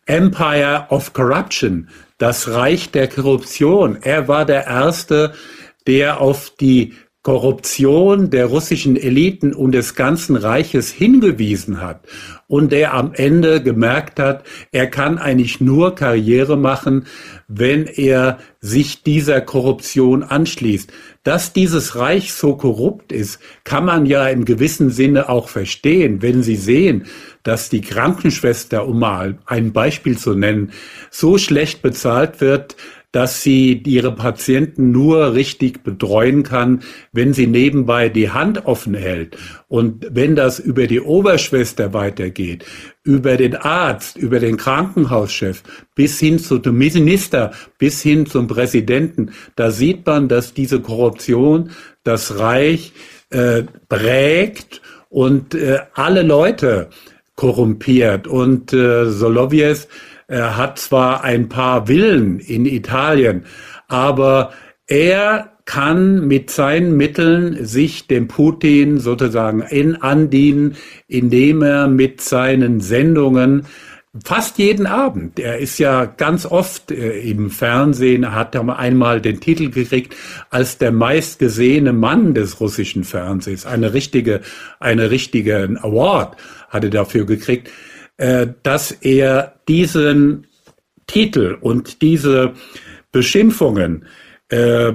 Empire of Corruption, das Reich der Korruption. Er war der Erste, der auf die Korruption der russischen Eliten und des ganzen Reiches hingewiesen hat und der am Ende gemerkt hat, er kann eigentlich nur Karriere machen, wenn er sich dieser Korruption anschließt. Dass dieses Reich so korrupt ist, kann man ja im gewissen Sinne auch verstehen, wenn Sie sehen, dass die Krankenschwester, um mal ein Beispiel zu nennen, so schlecht bezahlt wird, dass sie ihre Patienten nur richtig betreuen kann, wenn sie nebenbei die Hand offen hält. Und wenn das über die Oberschwester weitergeht, über den Arzt, über den Krankenhauschef, bis hin zu dem Minister, bis hin zum Präsidenten, da sieht man, dass diese Korruption das Reich äh, prägt und äh, alle Leute korrumpiert. Und äh, Solovjev er hat zwar ein paar Villen in Italien, aber er kann mit seinen Mitteln sich dem Putin sozusagen in andienen, indem er mit seinen Sendungen fast jeden Abend. Er ist ja ganz oft äh, im Fernsehen, er hat einmal den Titel gekriegt als der meistgesehene Mann des russischen Fernsehens. Eine richtige, eine richtige Award hat er dafür gekriegt. Äh, dass er diesen Titel und diese Beschimpfungen äh,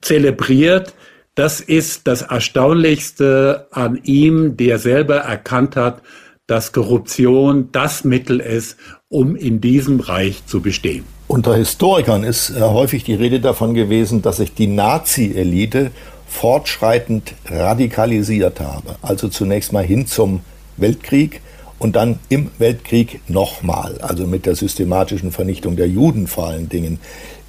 zelebriert, das ist das Erstaunlichste an ihm, der selber erkannt hat, dass Korruption das Mittel ist, um in diesem Reich zu bestehen. Unter Historikern ist äh, häufig die Rede davon gewesen, dass sich die Nazi-Elite fortschreitend radikalisiert habe. Also zunächst mal hin zum Weltkrieg, und dann im Weltkrieg nochmal, also mit der systematischen Vernichtung der Juden vor allen Dingen.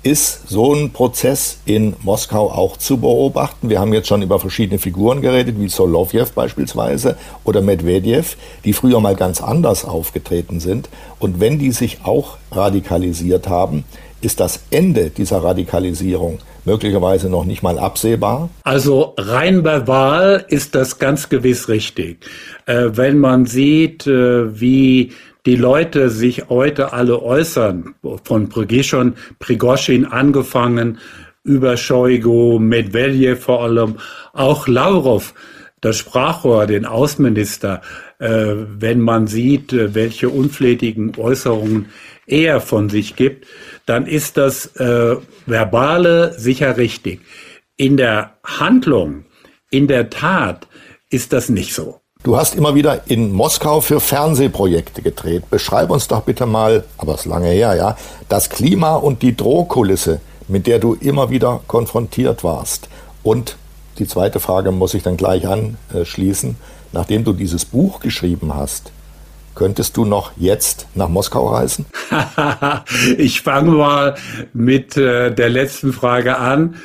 Ist so ein Prozess in Moskau auch zu beobachten? Wir haben jetzt schon über verschiedene Figuren geredet, wie Solovjev beispielsweise oder Medvedev, die früher mal ganz anders aufgetreten sind. Und wenn die sich auch radikalisiert haben, ist das Ende dieser Radikalisierung möglicherweise noch nicht mal absehbar? Also rein bei Wahl ist das ganz gewiss richtig. Äh, wenn man sieht, äh, wie die Leute sich heute alle äußern, von Prigozhin, Prigozhin angefangen, über Shoigu, Medvedev vor allem, auch Lavrov, das Sprachrohr, den Außenminister, äh, wenn man sieht, äh, welche unflätigen Äußerungen er von sich gibt, dann ist das äh, Verbale sicher richtig. In der Handlung, in der Tat ist das nicht so. Du hast immer wieder in Moskau für Fernsehprojekte gedreht. Beschreib uns doch bitte mal, aber es ist lange her, ja, das Klima und die Drohkulisse, mit der du immer wieder konfrontiert warst. Und die zweite Frage muss ich dann gleich anschließen. Nachdem du dieses Buch geschrieben hast, Könntest du noch jetzt nach Moskau reisen? ich fange mal mit äh, der letzten Frage an.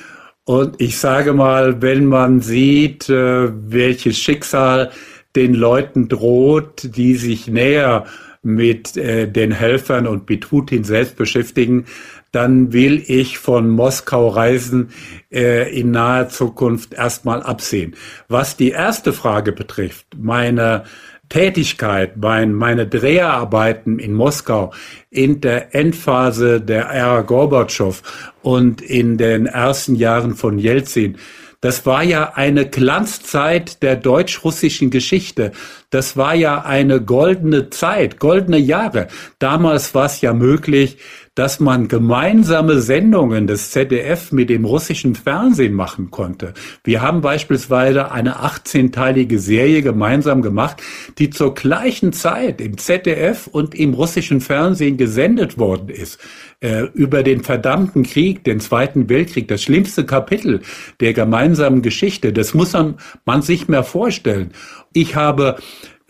Und ich sage mal, wenn man sieht, äh, welches Schicksal den Leuten droht, die sich näher mit äh, den Helfern und mit Putin selbst beschäftigen, dann will ich von Moskau reisen äh, in naher Zukunft erstmal absehen. Was die erste Frage betrifft, meine Tätigkeit, mein, meine Dreharbeiten in Moskau in der Endphase der Ära Gorbatschow und in den ersten Jahren von Jelzin, das war ja eine Glanzzeit der deutsch-russischen Geschichte. Das war ja eine goldene Zeit, goldene Jahre. Damals war es ja möglich, dass man gemeinsame Sendungen des ZDF mit dem russischen Fernsehen machen konnte. Wir haben beispielsweise eine 18-teilige Serie gemeinsam gemacht, die zur gleichen Zeit im ZDF und im russischen Fernsehen gesendet worden ist äh, über den verdammten Krieg, den Zweiten Weltkrieg, das schlimmste Kapitel der gemeinsamen Geschichte. Das muss man, man sich mehr vorstellen. Ich habe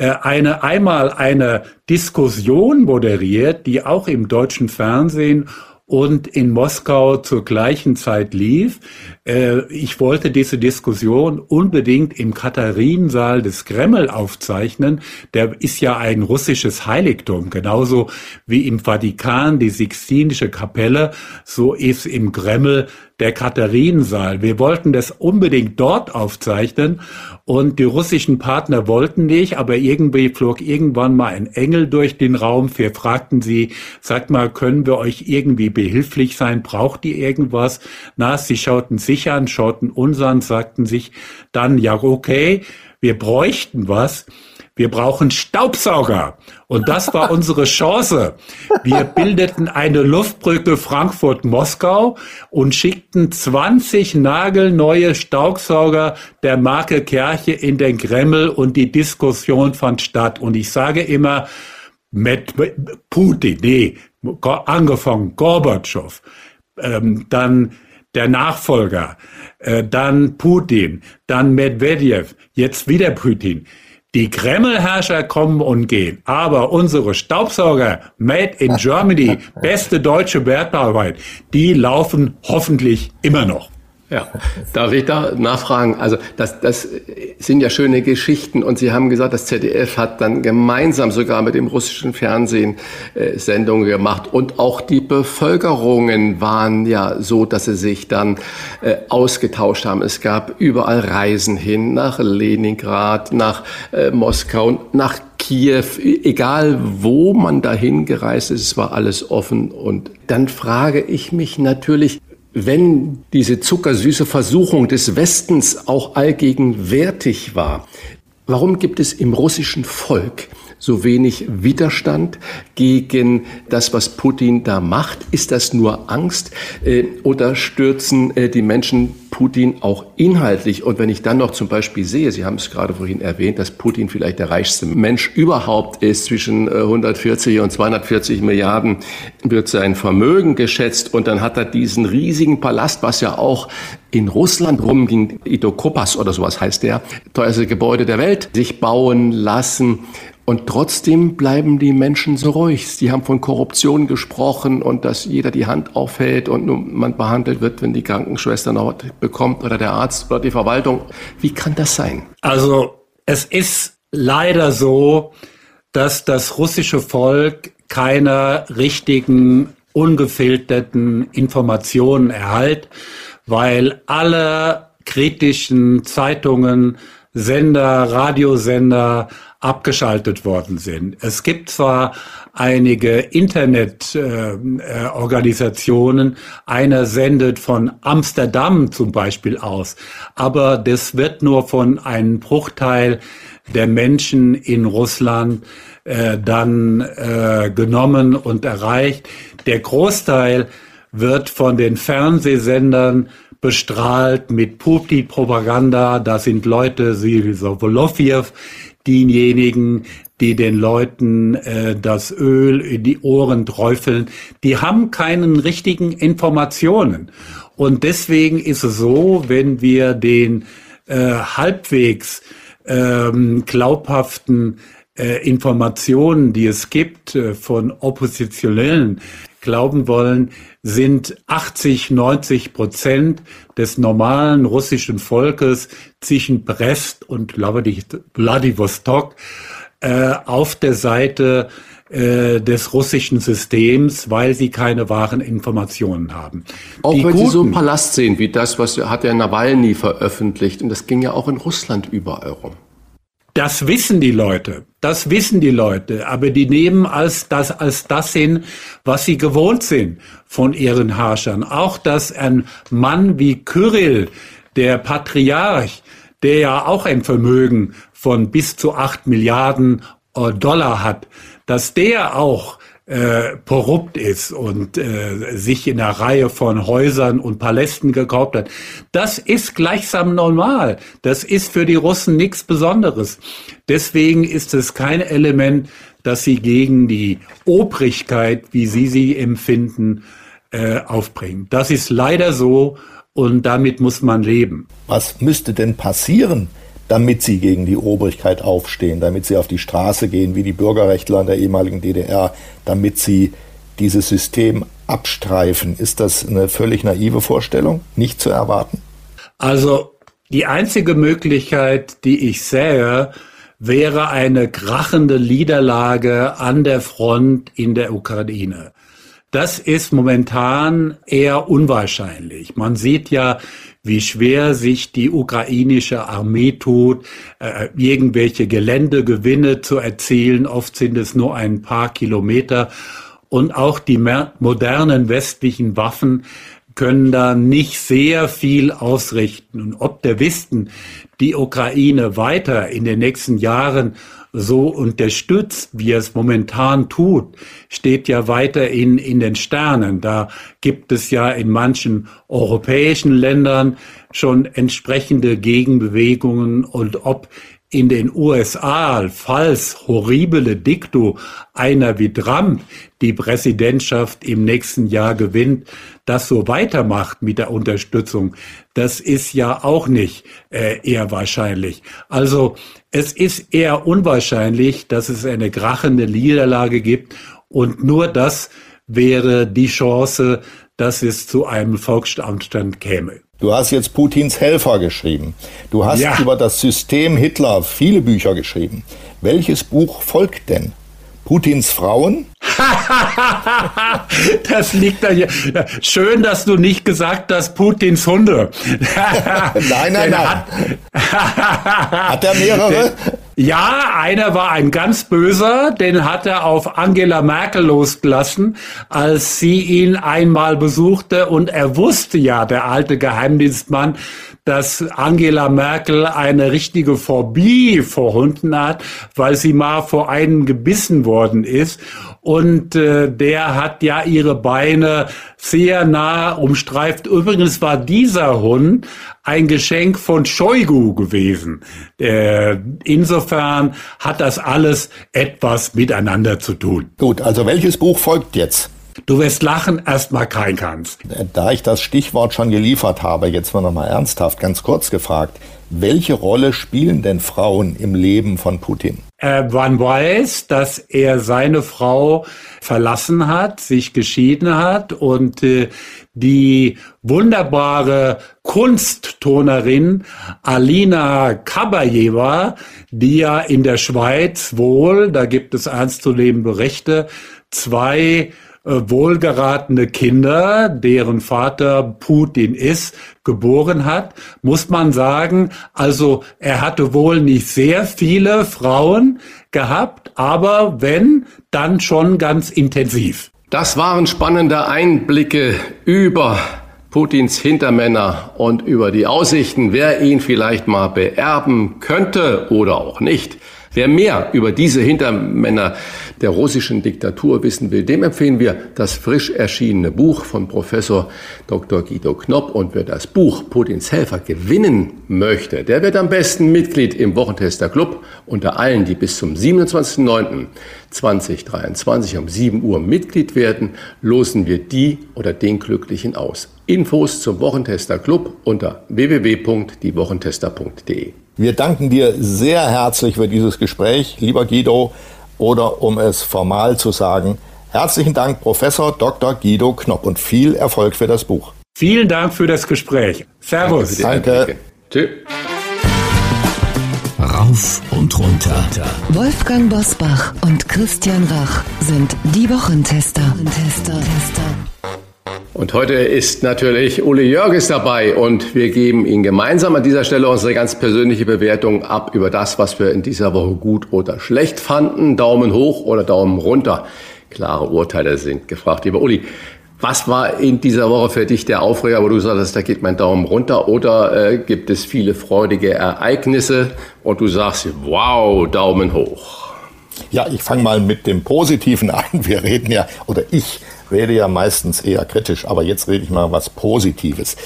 eine, einmal eine Diskussion moderiert, die auch im deutschen Fernsehen und in Moskau zur gleichen Zeit lief. Äh, ich wollte diese Diskussion unbedingt im Katharinensaal des Kreml aufzeichnen. Der ist ja ein russisches Heiligtum, genauso wie im Vatikan die Sixtinische Kapelle, so ist im Kreml der Katharinensaal. Wir wollten das unbedingt dort aufzeichnen und die russischen Partner wollten nicht, aber irgendwie flog irgendwann mal ein Engel durch den Raum. Wir fragten sie, sag mal, können wir euch irgendwie behilflich sein? Braucht ihr irgendwas? Na, sie schauten sich an, schauten uns an, sagten sich dann, ja, okay, wir bräuchten was. Wir brauchen Staubsauger. Und das war unsere Chance. Wir bildeten eine Luftbrücke Frankfurt-Moskau und schickten 20 nagelneue Staubsauger der Marke Kerche in den Kreml und die Diskussion fand statt. Und ich sage immer, mit Putin, nee, angefangen Gorbatschow, ähm, dann der Nachfolger, äh, dann Putin, dann Medvedev, jetzt wieder Putin. Die Kremlherrscher kommen und gehen, aber unsere Staubsauger Made in Germany, beste deutsche Wertarbeit, die laufen hoffentlich immer noch. Ja, darf ich da nachfragen? Also das, das sind ja schöne Geschichten und Sie haben gesagt, das ZDF hat dann gemeinsam sogar mit dem russischen Fernsehen äh, Sendungen gemacht und auch die Bevölkerungen waren ja so, dass sie sich dann äh, ausgetauscht haben. Es gab überall Reisen hin nach Leningrad, nach äh, Moskau, nach Kiew, egal wo man dahin gereist ist, es war alles offen. Und dann frage ich mich natürlich, wenn diese zuckersüße Versuchung des Westens auch allgegenwärtig war, warum gibt es im russischen Volk so wenig Widerstand gegen das, was Putin da macht? Ist das nur Angst äh, oder stürzen äh, die Menschen Putin auch inhaltlich? Und wenn ich dann noch zum Beispiel sehe, Sie haben es gerade vorhin erwähnt, dass Putin vielleicht der reichste Mensch überhaupt ist, zwischen 140 äh, und 240 Milliarden wird sein Vermögen geschätzt und dann hat er diesen riesigen Palast, was ja auch in Russland rumging, Idokopas oder sowas heißt der, teuerste Gebäude der Welt, sich bauen lassen. Und trotzdem bleiben die Menschen so ruhig. Sie haben von Korruption gesprochen und dass jeder die Hand aufhält und nur man behandelt wird, wenn die Krankenschwester noch bekommt oder der Arzt oder die Verwaltung. Wie kann das sein? Also es ist leider so, dass das russische Volk keine richtigen, ungefilterten Informationen erhält, weil alle kritischen Zeitungen, Sender, Radiosender, abgeschaltet worden sind. Es gibt zwar einige Internetorganisationen, äh, einer sendet von Amsterdam zum Beispiel aus, aber das wird nur von einem Bruchteil der Menschen in Russland äh, dann äh, genommen und erreicht. Der Großteil wird von den Fernsehsendern bestrahlt mit Putin-Propaganda. Da sind Leute wie Sovolofjew, diejenigen, die den Leuten äh, das Öl in die Ohren träufeln, die haben keinen richtigen Informationen. Und deswegen ist es so, wenn wir den äh, halbwegs ähm, glaubhaften Informationen, die es gibt äh, von Oppositionellen, glauben wollen, sind 80, 90 Prozent des normalen russischen Volkes zwischen Brest und Vladivostok äh, auf der Seite äh, des russischen Systems, weil sie keine wahren Informationen haben. Auch Die wenn Guten, Sie so einen Palast sehen, wie das, was hat der Nawalny veröffentlicht, und das ging ja auch in Russland überall rum. Das wissen die Leute. Das wissen die Leute. Aber die nehmen als das, als das hin, was sie gewohnt sind von ihren Herrschern. Auch, dass ein Mann wie Kyrill, der Patriarch, der ja auch ein Vermögen von bis zu acht Milliarden äh, Dollar hat, dass der auch äh, korrupt ist und äh, sich in einer Reihe von Häusern und Palästen gekauft hat. Das ist gleichsam normal. Das ist für die Russen nichts Besonderes. Deswegen ist es kein Element, dass sie gegen die Obrigkeit, wie sie sie empfinden, äh, aufbringen. Das ist leider so und damit muss man leben. Was müsste denn passieren, damit sie gegen die Obrigkeit aufstehen, damit sie auf die Straße gehen, wie die Bürgerrechtler in der ehemaligen DDR, damit sie dieses System abstreifen. Ist das eine völlig naive Vorstellung, nicht zu erwarten? Also die einzige Möglichkeit, die ich sehe, wäre eine krachende Niederlage an der Front in der Ukraine. Das ist momentan eher unwahrscheinlich. Man sieht ja, wie schwer sich die ukrainische Armee tut, äh, irgendwelche Geländegewinne zu erzielen. Oft sind es nur ein paar Kilometer. Und auch die modernen westlichen Waffen können da nicht sehr viel ausrichten. Und ob der Westen die Ukraine weiter in den nächsten Jahren so unterstützt, wie es momentan tut, steht ja weiterhin in den Sternen. Da gibt es ja in manchen europäischen Ländern schon entsprechende Gegenbewegungen und ob in den USA, falls horrible Dikto einer wie Trump die Präsidentschaft im nächsten Jahr gewinnt, das so weitermacht mit der Unterstützung, das ist ja auch nicht äh, eher wahrscheinlich. Also es ist eher unwahrscheinlich, dass es eine krachende Niederlage gibt und nur das wäre die Chance, dass es zu einem Volksstand käme. Du hast jetzt Putins Helfer geschrieben. Du hast ja. über das System Hitler viele Bücher geschrieben. Welches Buch folgt denn? Putins Frauen? das liegt da hier. Schön, dass du nicht gesagt hast, Putins Hunde. nein, nein, nein. Hat, hat er mehrere? Ja, einer war ein ganz böser, den hat er auf Angela Merkel losgelassen, als sie ihn einmal besuchte und er wusste ja, der alte Geheimdienstmann, dass Angela Merkel eine richtige Phobie vor Hunden hat, weil sie mal vor einen gebissen worden ist. Und äh, der hat ja ihre Beine sehr nah umstreift. Übrigens war dieser Hund ein Geschenk von Shoigu gewesen. Äh, insofern hat das alles etwas miteinander zu tun. Gut, also welches Buch folgt jetzt? Du wirst lachen, erstmal kein Kanz. Da ich das Stichwort schon geliefert habe, jetzt mal nochmal ernsthaft, ganz kurz gefragt. Welche Rolle spielen denn Frauen im Leben von Putin? Äh, man weiß, dass er seine Frau verlassen hat, sich geschieden hat und äh, die wunderbare Kunsttonerin Alina Kabajewa, die ja in der Schweiz wohl, da gibt es ernstzunehmende Berichte, zwei äh, wohlgeratene Kinder, deren Vater Putin ist, geboren hat, muss man sagen, also er hatte wohl nicht sehr viele Frauen gehabt, aber wenn, dann schon ganz intensiv. Das waren spannende Einblicke über Putins Hintermänner und über die Aussichten, wer ihn vielleicht mal beerben könnte oder auch nicht. Wer mehr über diese Hintermänner der russischen Diktatur wissen will, dem empfehlen wir das frisch erschienene Buch von Professor Dr. Guido Knopp. Und wer das Buch Putins Helfer gewinnen möchte, der wird am besten Mitglied im Wochentester Club. Unter allen, die bis zum 27.09.2023 um 7 Uhr Mitglied werden, losen wir die oder den Glücklichen aus. Infos zum Wochentester Club unter www.diewochentester.de. Wir danken dir sehr herzlich für dieses Gespräch, lieber Guido, oder um es formal zu sagen, herzlichen Dank, Professor Dr. Guido Knopp und viel Erfolg für das Buch. Vielen Dank für das Gespräch. Servus. Danke. Tschüss. Rauf und runter. Wolfgang Bosbach und Christian Rach sind die Wochentester. Tester, Tester. Und heute ist natürlich Uli Jörges dabei und wir geben Ihnen gemeinsam an dieser Stelle unsere ganz persönliche Bewertung ab über das, was wir in dieser Woche gut oder schlecht fanden. Daumen hoch oder Daumen runter. Klare Urteile sind gefragt. Lieber Uli, was war in dieser Woche für dich der Aufreger, wo du sagst, da geht mein Daumen runter? Oder äh, gibt es viele freudige Ereignisse und du sagst, wow, Daumen hoch? Ja, ich fange mal mit dem Positiven an. Wir reden ja, oder ich rede ja meistens eher kritisch, aber jetzt rede ich mal was Positives.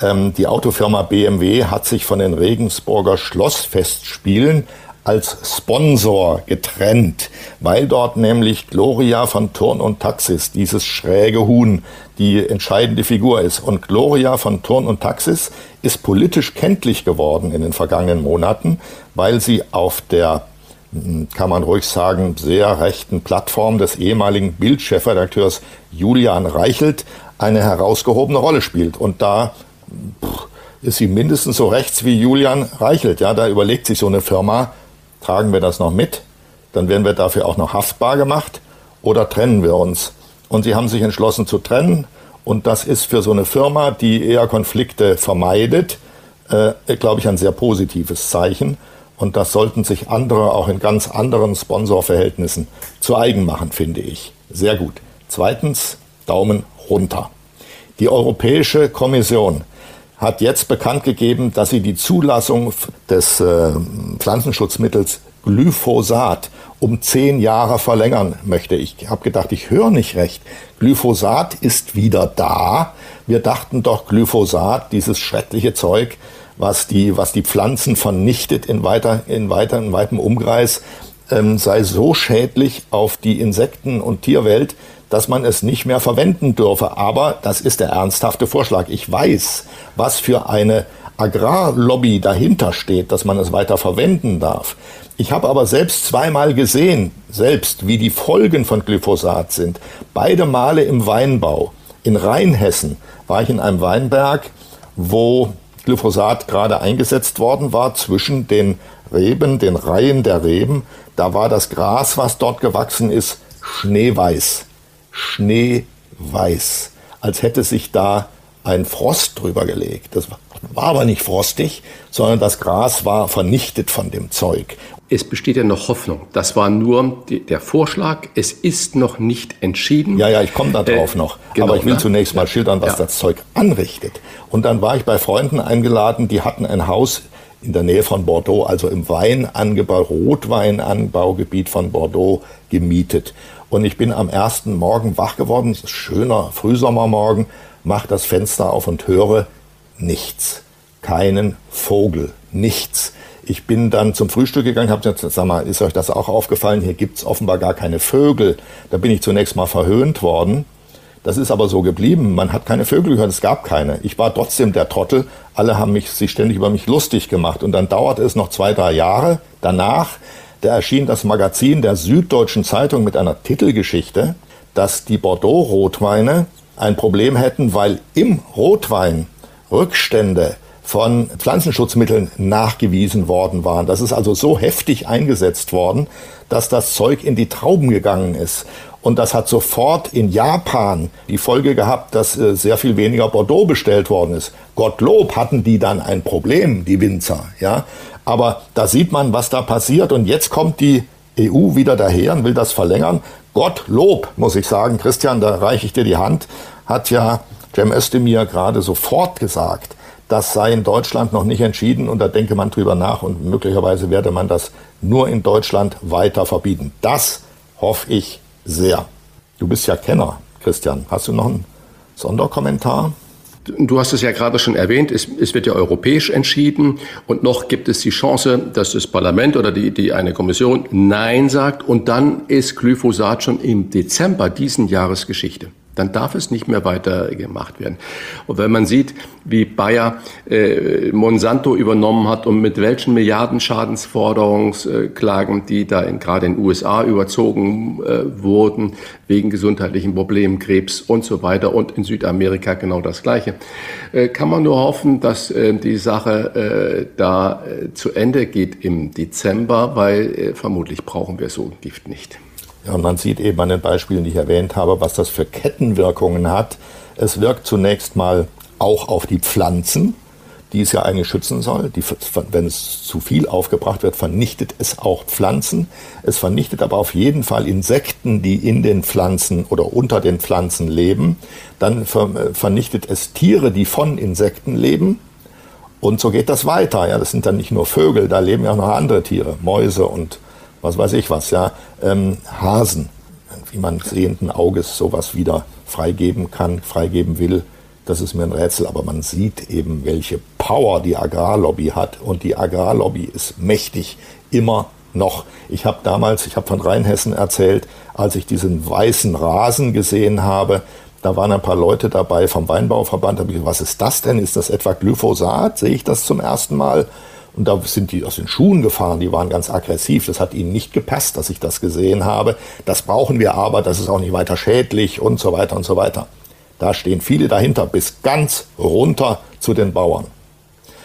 Ähm, die Autofirma BMW hat sich von den Regensburger Schlossfestspielen als Sponsor getrennt, weil dort nämlich Gloria von Turn und Taxis, dieses schräge Huhn, die entscheidende Figur ist. Und Gloria von Turn und Taxis ist politisch kenntlich geworden in den vergangenen Monaten, weil sie auf der kann man ruhig sagen, sehr rechten Plattform des ehemaligen Bildchefredakteurs Julian Reichelt eine herausgehobene Rolle spielt. Und da ist sie mindestens so rechts wie Julian Reichelt. Ja, da überlegt sich so eine Firma, tragen wir das noch mit? Dann werden wir dafür auch noch haftbar gemacht oder trennen wir uns? und sie haben sich entschlossen zu trennen. Und das ist für so eine Firma, die eher Konflikte vermeidet, äh, glaube ich, ein sehr positives Zeichen. Und das sollten sich andere auch in ganz anderen Sponsorverhältnissen zu eigen machen, finde ich. Sehr gut. Zweitens, Daumen runter. Die Europäische Kommission hat jetzt bekannt gegeben, dass sie die Zulassung des äh, Pflanzenschutzmittels Glyphosat um zehn Jahre verlängern möchte. Ich habe gedacht, ich höre nicht recht. Glyphosat ist wieder da. Wir dachten doch, Glyphosat, dieses schreckliche Zeug, was die, was die Pflanzen vernichtet in weiter, in weiter, in weitem Umkreis, ähm, sei so schädlich auf die Insekten- und Tierwelt, dass man es nicht mehr verwenden dürfe. Aber das ist der ernsthafte Vorschlag. Ich weiß, was für eine Agrarlobby dahinter steht, dass man es weiter verwenden darf. Ich habe aber selbst zweimal gesehen, selbst wie die Folgen von Glyphosat sind. Beide Male im Weinbau. In Rheinhessen war ich in einem Weinberg, wo Glyphosat gerade eingesetzt worden war zwischen den Reben, den Reihen der Reben. Da war das Gras, was dort gewachsen ist, schneeweiß. Schneeweiß. Als hätte sich da ein Frost drüber gelegt. Das war aber nicht frostig, sondern das Gras war vernichtet von dem Zeug. Es besteht ja noch Hoffnung. Das war nur die, der Vorschlag. Es ist noch nicht entschieden. Ja, ja, ich komme da drauf äh, noch. Genau, aber ich will ne? zunächst mal schildern, was ja. das Zeug anrichtet. Und dann war ich bei Freunden eingeladen, die hatten ein Haus in der Nähe von Bordeaux, also im Weinangebau, Rotweinanbaugebiet von Bordeaux gemietet. Und ich bin am ersten Morgen wach geworden, schöner Frühsommermorgen, mach das Fenster auf und höre nichts. Keinen Vogel, nichts. Ich bin dann zum Frühstück gegangen, habe gesagt, sag mal, ist euch das auch aufgefallen? Hier gibt's offenbar gar keine Vögel. Da bin ich zunächst mal verhöhnt worden. Das ist aber so geblieben. Man hat keine Vögel gehört, es gab keine. Ich war trotzdem der Trottel. Alle haben mich, sich ständig über mich lustig gemacht. Und dann dauerte es noch zwei, drei Jahre. Danach, da erschien das Magazin der Süddeutschen Zeitung mit einer Titelgeschichte, dass die Bordeaux-Rotweine ein Problem hätten, weil im Rotwein Rückstände von Pflanzenschutzmitteln nachgewiesen worden waren. Das ist also so heftig eingesetzt worden, dass das Zeug in die Trauben gegangen ist. Und das hat sofort in Japan die Folge gehabt, dass äh, sehr viel weniger Bordeaux bestellt worden ist. Gottlob hatten die dann ein Problem, die Winzer, ja. Aber da sieht man, was da passiert. Und jetzt kommt die EU wieder daher und will das verlängern. Gottlob, muss ich sagen, Christian, da reiche ich dir die Hand, hat ja Cem Özdemir gerade sofort gesagt, das sei in Deutschland noch nicht entschieden und da denke man drüber nach und möglicherweise werde man das nur in Deutschland weiter verbieten. Das hoffe ich sehr. Du bist ja Kenner, Christian. Hast du noch einen Sonderkommentar? Du hast es ja gerade schon erwähnt, es, es, wird ja europäisch entschieden und noch gibt es die Chance, dass das Parlament oder die, die eine Kommission Nein sagt und dann ist Glyphosat schon im Dezember diesen Jahres Geschichte dann darf es nicht mehr weiter gemacht werden. Und wenn man sieht, wie Bayer äh, Monsanto übernommen hat und mit welchen Milliarden Schadensforderungsklagen, die da in, gerade in den USA überzogen äh, wurden, wegen gesundheitlichen Problemen, Krebs und so weiter und in Südamerika genau das Gleiche, äh, kann man nur hoffen, dass äh, die Sache äh, da äh, zu Ende geht im Dezember, weil äh, vermutlich brauchen wir so ein Gift nicht. Ja, man sieht eben an den Beispielen, die ich erwähnt habe, was das für Kettenwirkungen hat. Es wirkt zunächst mal auch auf die Pflanzen, die es ja eigentlich schützen soll. Die, wenn es zu viel aufgebracht wird, vernichtet es auch Pflanzen. Es vernichtet aber auf jeden Fall Insekten, die in den Pflanzen oder unter den Pflanzen leben. Dann vernichtet es Tiere, die von Insekten leben. Und so geht das weiter. Ja, das sind dann nicht nur Vögel, da leben ja auch noch andere Tiere, Mäuse und was weiß ich was, ja, ähm, Hasen, wie man sehenden Auges sowas wieder freigeben kann, freigeben will, das ist mir ein Rätsel, aber man sieht eben, welche Power die Agrarlobby hat und die Agrarlobby ist mächtig, immer noch. Ich habe damals, ich habe von Rheinhessen erzählt, als ich diesen weißen Rasen gesehen habe, da waren ein paar Leute dabei vom Weinbauverband, habe ich gesagt, was ist das denn? Ist das etwa Glyphosat? Sehe ich das zum ersten Mal? Und da sind die aus den Schuhen gefahren, die waren ganz aggressiv. Das hat ihnen nicht gepasst, dass ich das gesehen habe. Das brauchen wir aber, das ist auch nicht weiter schädlich und so weiter und so weiter. Da stehen viele dahinter, bis ganz runter zu den Bauern.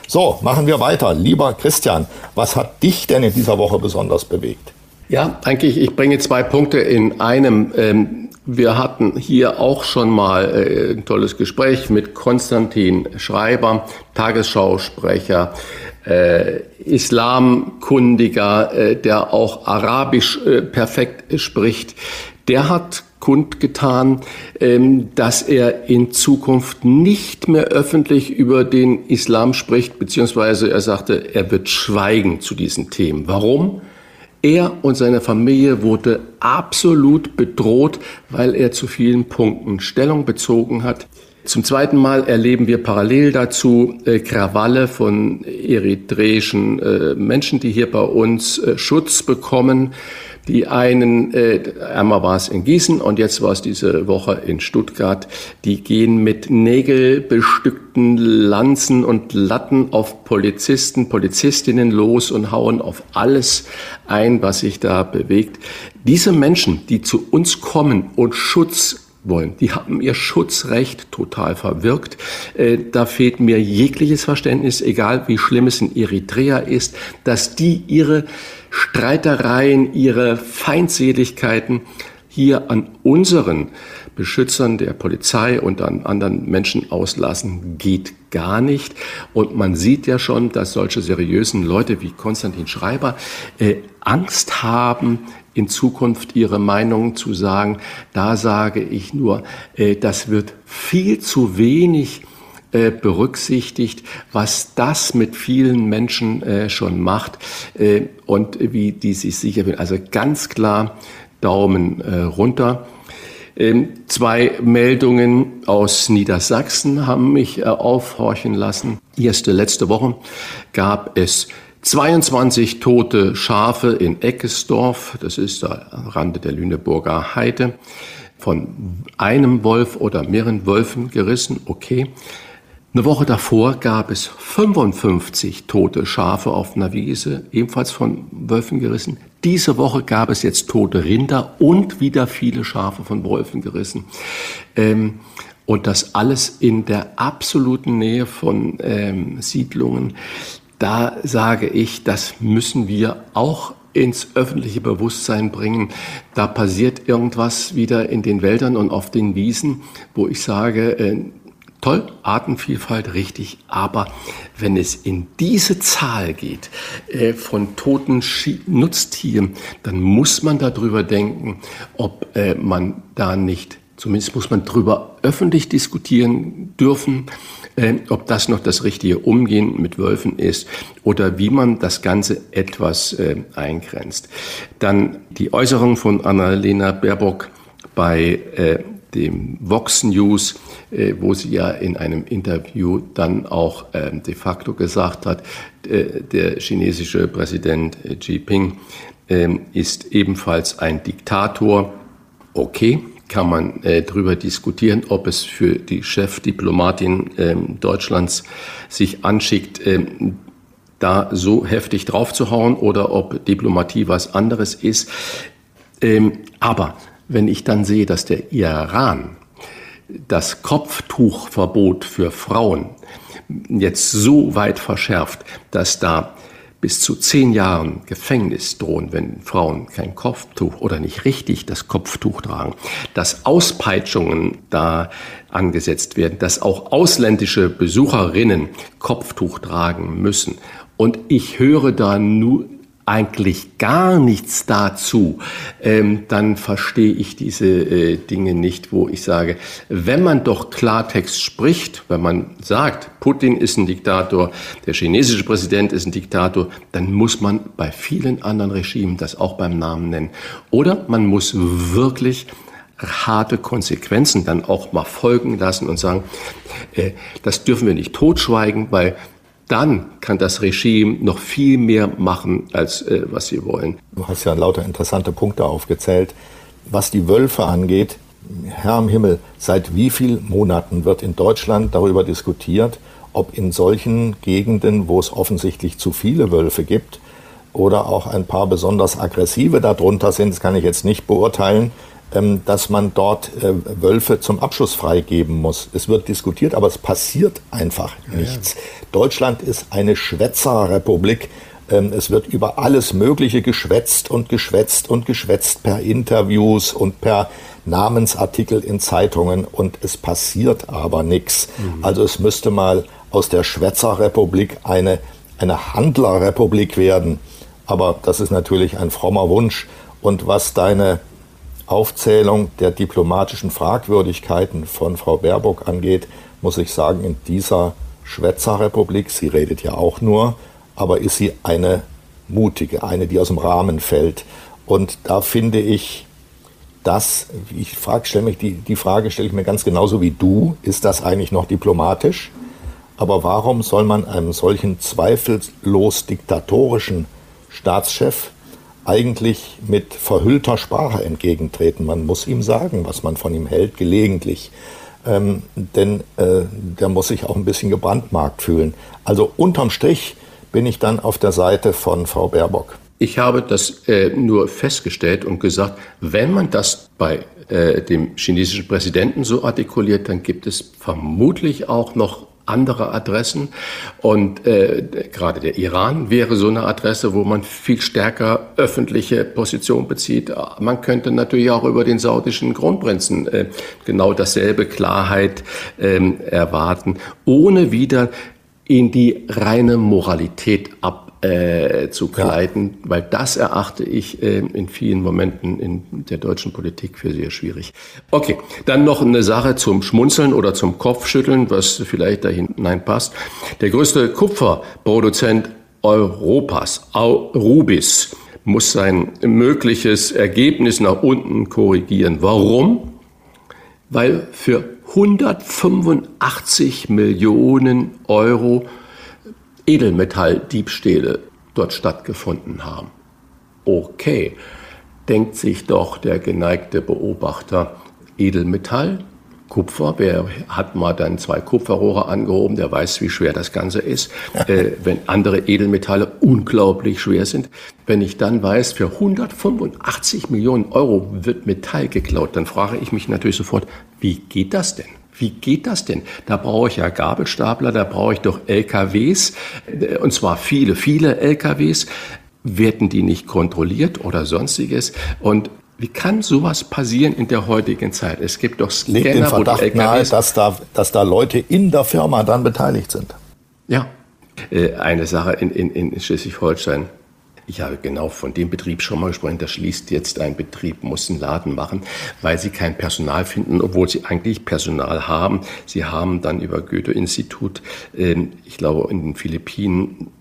So, machen wir weiter. Lieber Christian, was hat dich denn in dieser Woche besonders bewegt? Ja, eigentlich, ich bringe zwei Punkte in einem. Ähm, Wir hatten hier auch schon mal äh, ein tolles Gespräch mit Konstantin Schreiber, Tagesschausprecher, äh, Islamkundiger, äh, der auch Arabisch äh, perfekt spricht. Der hat kundgetan, ähm, dass er in Zukunft nicht mehr öffentlich über den Islam spricht, beziehungsweise er sagte, er wird schweigen zu diesen Themen. Warum? Er und seine Familie wurde absolut bedroht, weil er zu vielen Punkten Stellung bezogen hat. Zum zweiten Mal erleben wir parallel dazu äh, Krawalle von eritreischen äh, Menschen, die hier bei uns äh, Schutz bekommen. Die einen, äh, einmal war es in Gießen und jetzt war es diese Woche in Stuttgart, die gehen mit nägelbestückten Lanzen und Latten auf Polizisten, Polizistinnen los und hauen auf alles ein, was sich da bewegt. Diese Menschen, die zu uns kommen und Schutz wollen. Die haben ihr Schutzrecht total verwirkt. Äh, da fehlt mir jegliches Verständnis, egal wie schlimm es in Eritrea ist, dass die ihre Streitereien, ihre Feindseligkeiten hier an unseren Beschützern der Polizei und an anderen Menschen auslassen, geht gar nicht. Und man sieht ja schon, dass solche seriösen Leute wie Konstantin Schreiber äh, Angst haben, in Zukunft ihre Meinung zu sagen. Da sage ich nur, äh, das wird viel zu wenig äh, berücksichtigt, was das mit vielen Menschen äh, schon macht und wie die sich sicher will. Also ganz klar Daumen runter. Ähm, zwei Meldungen aus Niedersachsen haben mich aufhorchen lassen. Erste letzte Woche gab es 22 tote Schafe in Eckesdorf, das ist am Rande der Lüneburger Heide, von einem Wolf oder mehreren Wölfen gerissen, okay. Eine Woche davor gab es 55 tote Schafe auf einer Wiese, ebenfalls von Wölfen gerissen. Diese Woche gab es jetzt tote Rinder und wieder viele Schafe von Wölfen gerissen. Ähm, und das alles in der absoluten Nähe von ähm, Siedlungen da sage ich, das müssen wir auch ins öffentliche Bewusstsein bringen. Da passiert irgendwas wieder in den Wäldern und auf den Wiesen, wo ich sage, äh, toll, Artenvielfalt richtig, aber wenn es in diese Zahl geht äh, von toten Schi Nutztieren, dann muss man darüber denken, ob äh, man da nicht, zumindest muss man darüber öffentlich diskutieren dürfen, äh, ob das noch das richtige Umgehen mit Wölfen ist oder wie man das Ganze etwas äh, eingrenzt. Dann die Äußerung von Annalena Baerbock bei äh, dem Vox News, äh, wo sie ja in einem Interview dann auch ähm, de facto gesagt hat, äh, der chinesische Präsident äh, Xi Jinping ist ebenfalls ein Diktator. Okay, kann man äh, darüber diskutieren, ob es für die Chefdiplomatin äh, Deutschlands sich anschickt, äh, da so heftig draufzuhauen oder ob Diplomatie was anderes ist. Ähm, aber wenn ich dann sehe, dass der Iran das Kopftuchverbot für Frauen jetzt so weit verschärft, dass da bis zu zehn Jahren Gefängnis drohen, wenn Frauen kein Kopftuch oder nicht richtig das Kopftuch tragen, dass Auspeitschungen da angesetzt werden, dass auch ausländische Besucherinnen Kopftuch tragen müssen. Und ich höre da nur eigentlich gar nichts dazu, ähm, dann verstehe ich diese äh, Dinge nicht, wo ich sage, wenn man doch Klartext spricht, wenn man sagt, Putin ist ein Diktator, der chinesische Präsident ist ein Diktator, dann muss man bei vielen anderen Regimen das auch beim Namen nennen. Oder man muss wirklich harte Konsequenzen dann auch mal folgen lassen und sagen, äh, das dürfen wir nicht totschweigen, weil dann kann das Regime noch viel mehr machen, als äh, was sie wollen. Du hast ja lauter interessante Punkte aufgezählt. Was die Wölfe angeht, Herr im Himmel, seit wie vielen Monaten wird in Deutschland darüber diskutiert, ob in solchen Gegenden, wo es offensichtlich zu viele Wölfe gibt oder auch ein paar besonders aggressive darunter sind, das kann ich jetzt nicht beurteilen, dass man dort äh, Wölfe zum Abschuss freigeben muss. Es wird diskutiert, aber es passiert einfach nichts. Ja, ja. Deutschland ist eine Schwätzerrepublik Ähm, es wird über alles Mögliche geschwätzt und geschwätzt und geschwätzt per Interviews und per Namensartikel in Zeitungen und es passiert aber nichts. Mhm. Also es müsste mal aus der Schwätzerrepublik eine, eine Handlerrepublik werden. Aber das ist natürlich ein frommer Wunsch. Und was deine Aufzählung der diplomatischen Fragwürdigkeiten von Frau Baerbock angeht, muss ich sagen, in dieser Schwätzerrepublik, sie redet ja auch nur, aber ist sie eine mutige, eine, die aus dem Rahmen fällt. Und da finde ich, das, ich frage, stelle mich die, die Frage stelle ich mir ganz genauso wie du, ist das eigentlich noch diplomatisch? Aber warum soll man einem solchen zweifellos diktatorischen Staatschef eigentlich mit verhüllter Sprache entgegentreten? Man muss ihm sagen, was man von ihm hält, gelegentlich. Ähm, denn äh, der muss sich auch ein bisschen gebrandmarkt fühlen. Also unterm Strich bin ich dann auf der Seite von Frau Baerbock. Ich habe das äh, nur festgestellt und gesagt, wenn man das bei äh, dem chinesischen Präsidenten so artikuliert, dann gibt es vermutlich auch noch andere Adressen. Und äh, gerade der Iran wäre so eine Adresse, wo man viel stärker öffentliche Position bezieht. Man könnte natürlich auch über den saudischen Kronprinzen äh, genau dasselbe Klarheit äh, erwarten, ohne wieder in die reine Moralität ab äh, zu gleiten, ja. weil das erachte ich äh, in vielen Momenten in der deutschen Politik für sehr schwierig. Okay, dann noch eine Sache zum Schmunzeln oder zum Kopfschütteln, was vielleicht da hineinpasst. Der größte Kupferproduzent Europas, Rubis, muss sein mögliches Ergebnis nach unten korrigieren. Warum? Weil für 185 Millionen Euro Edelmetalldiebstähle dort stattgefunden haben. Okay, denkt sich doch der geneigte Beobachter, Edelmetall, Kupfer, wer hat mal dann zwei Kupferrohre angehoben, der weiß, wie schwer das Ganze ist, äh, wenn andere Edelmetalle unglaublich schwer sind. Wenn ich dann weiß, für 185 Millionen Euro wird Metall geklaut, dann frage ich mich natürlich sofort, wie geht das denn? Wie geht das denn? Da brauche ich ja Gabelstapler, da brauche ich doch LKWs, äh, und zwar viele, viele LKWs. Werden die nicht kontrolliert oder sonstiges? Und wie kann sowas passieren in der heutigen Zeit? Es gibt doch Scanner, Legt den Verdacht wo die LKWs nahe, dass da, dass da Leute in der Firma dann beteiligt sind. Ja, äh, eine Sache in, in, in Schleswig-Holstein. Ich habe genau von dem Betrieb schon mal gesprochen. Da schließt jetzt ein Betrieb, muss einen Laden machen, weil sie kein Personal finden, obwohl sie eigentlich Personal haben. Sie haben dann über Goethe-Institut, ähm, ich glaube, in den Philippinen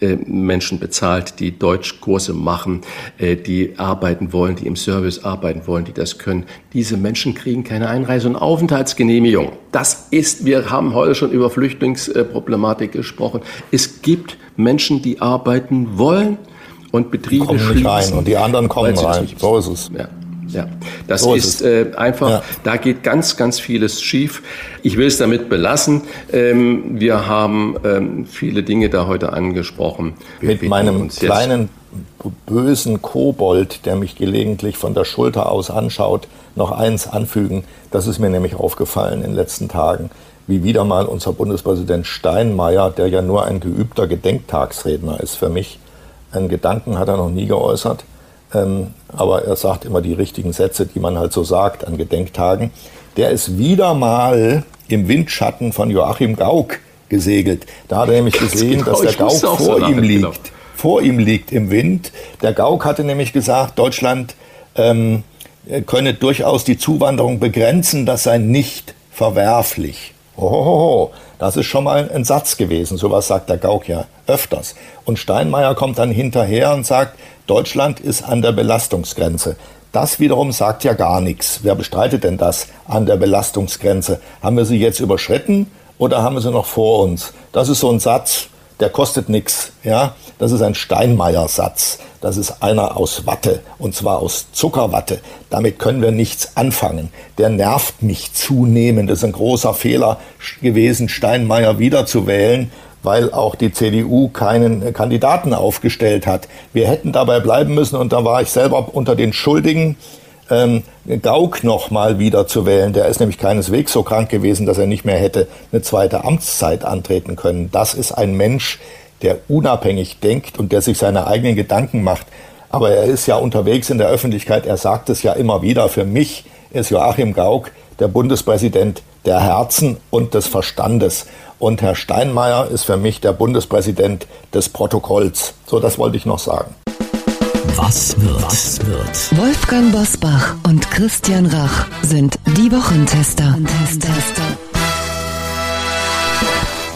äh, Menschen bezahlt, die Deutschkurse machen, äh, die arbeiten wollen, die im Service arbeiten wollen, die das können. Diese Menschen kriegen keine Einreise- und Aufenthaltsgenehmigung. Das ist, wir haben heute schon über Flüchtlingsproblematik gesprochen. Es gibt Menschen, die arbeiten wollen, und Betriebe kommen. Nicht rein und die anderen kommen rein. So ist es. Ja. Ja, das so ist, ist äh, einfach, ja. da geht ganz, ganz vieles schief. Ich will es damit belassen. Ähm, wir haben ähm, viele Dinge da heute angesprochen. Wir Mit meinem kleinen bösen Kobold, der mich gelegentlich von der Schulter aus anschaut, noch eins anfügen. Das ist mir nämlich aufgefallen in den letzten Tagen, wie wieder mal unser Bundespräsident Steinmeier, der ja nur ein geübter Gedenktagsredner ist für mich, einen Gedanken hat er noch nie geäußert, ähm, aber er sagt immer die richtigen Sätze, die man halt so sagt an Gedenktagen. Der ist wieder mal im Windschatten von Joachim Gauck gesegelt. Da hat er nämlich gesehen, genau, dass der Gauck vor so ihm liegt. Genau. Vor ihm liegt im Wind. Der Gauck hatte nämlich gesagt, Deutschland ähm, könne durchaus die Zuwanderung begrenzen, das sei nicht verwerflich. Ohoho, das ist schon mal ein Satz gewesen. Sowas sagt der Gauck ja öfters. Und Steinmeier kommt dann hinterher und sagt, Deutschland ist an der Belastungsgrenze. Das wiederum sagt ja gar nichts. Wer bestreitet denn das an der Belastungsgrenze? Haben wir sie jetzt überschritten oder haben wir sie noch vor uns? Das ist so ein Satz, der kostet nichts. Ja? Das ist ein Steinmeier-Satz. Das ist einer aus Watte und zwar aus Zuckerwatte. Damit können wir nichts anfangen. Der nervt mich zunehmend. Das ist ein großer Fehler gewesen, Steinmeier wiederzuwählen, weil auch die CDU keinen Kandidaten aufgestellt hat. Wir hätten dabei bleiben müssen und da war ich selber unter den Schuldigen ähm, Gauck noch mal wieder zu wählen. Der ist nämlich keineswegs so krank gewesen, dass er nicht mehr hätte eine zweite Amtszeit antreten können. Das ist ein Mensch, der unabhängig denkt und der sich seine eigenen Gedanken macht. Aber er ist ja unterwegs in der Öffentlichkeit, er sagt es ja immer wieder. Für mich ist Joachim Gauck der Bundespräsident der Herzen und des Verstandes. Und Herr Steinmeier ist für mich der Bundespräsident des Protokolls. So, das wollte ich noch sagen. Was wird? Was wird? Wolfgang Bosbach und Christian Rach sind die Wochentester.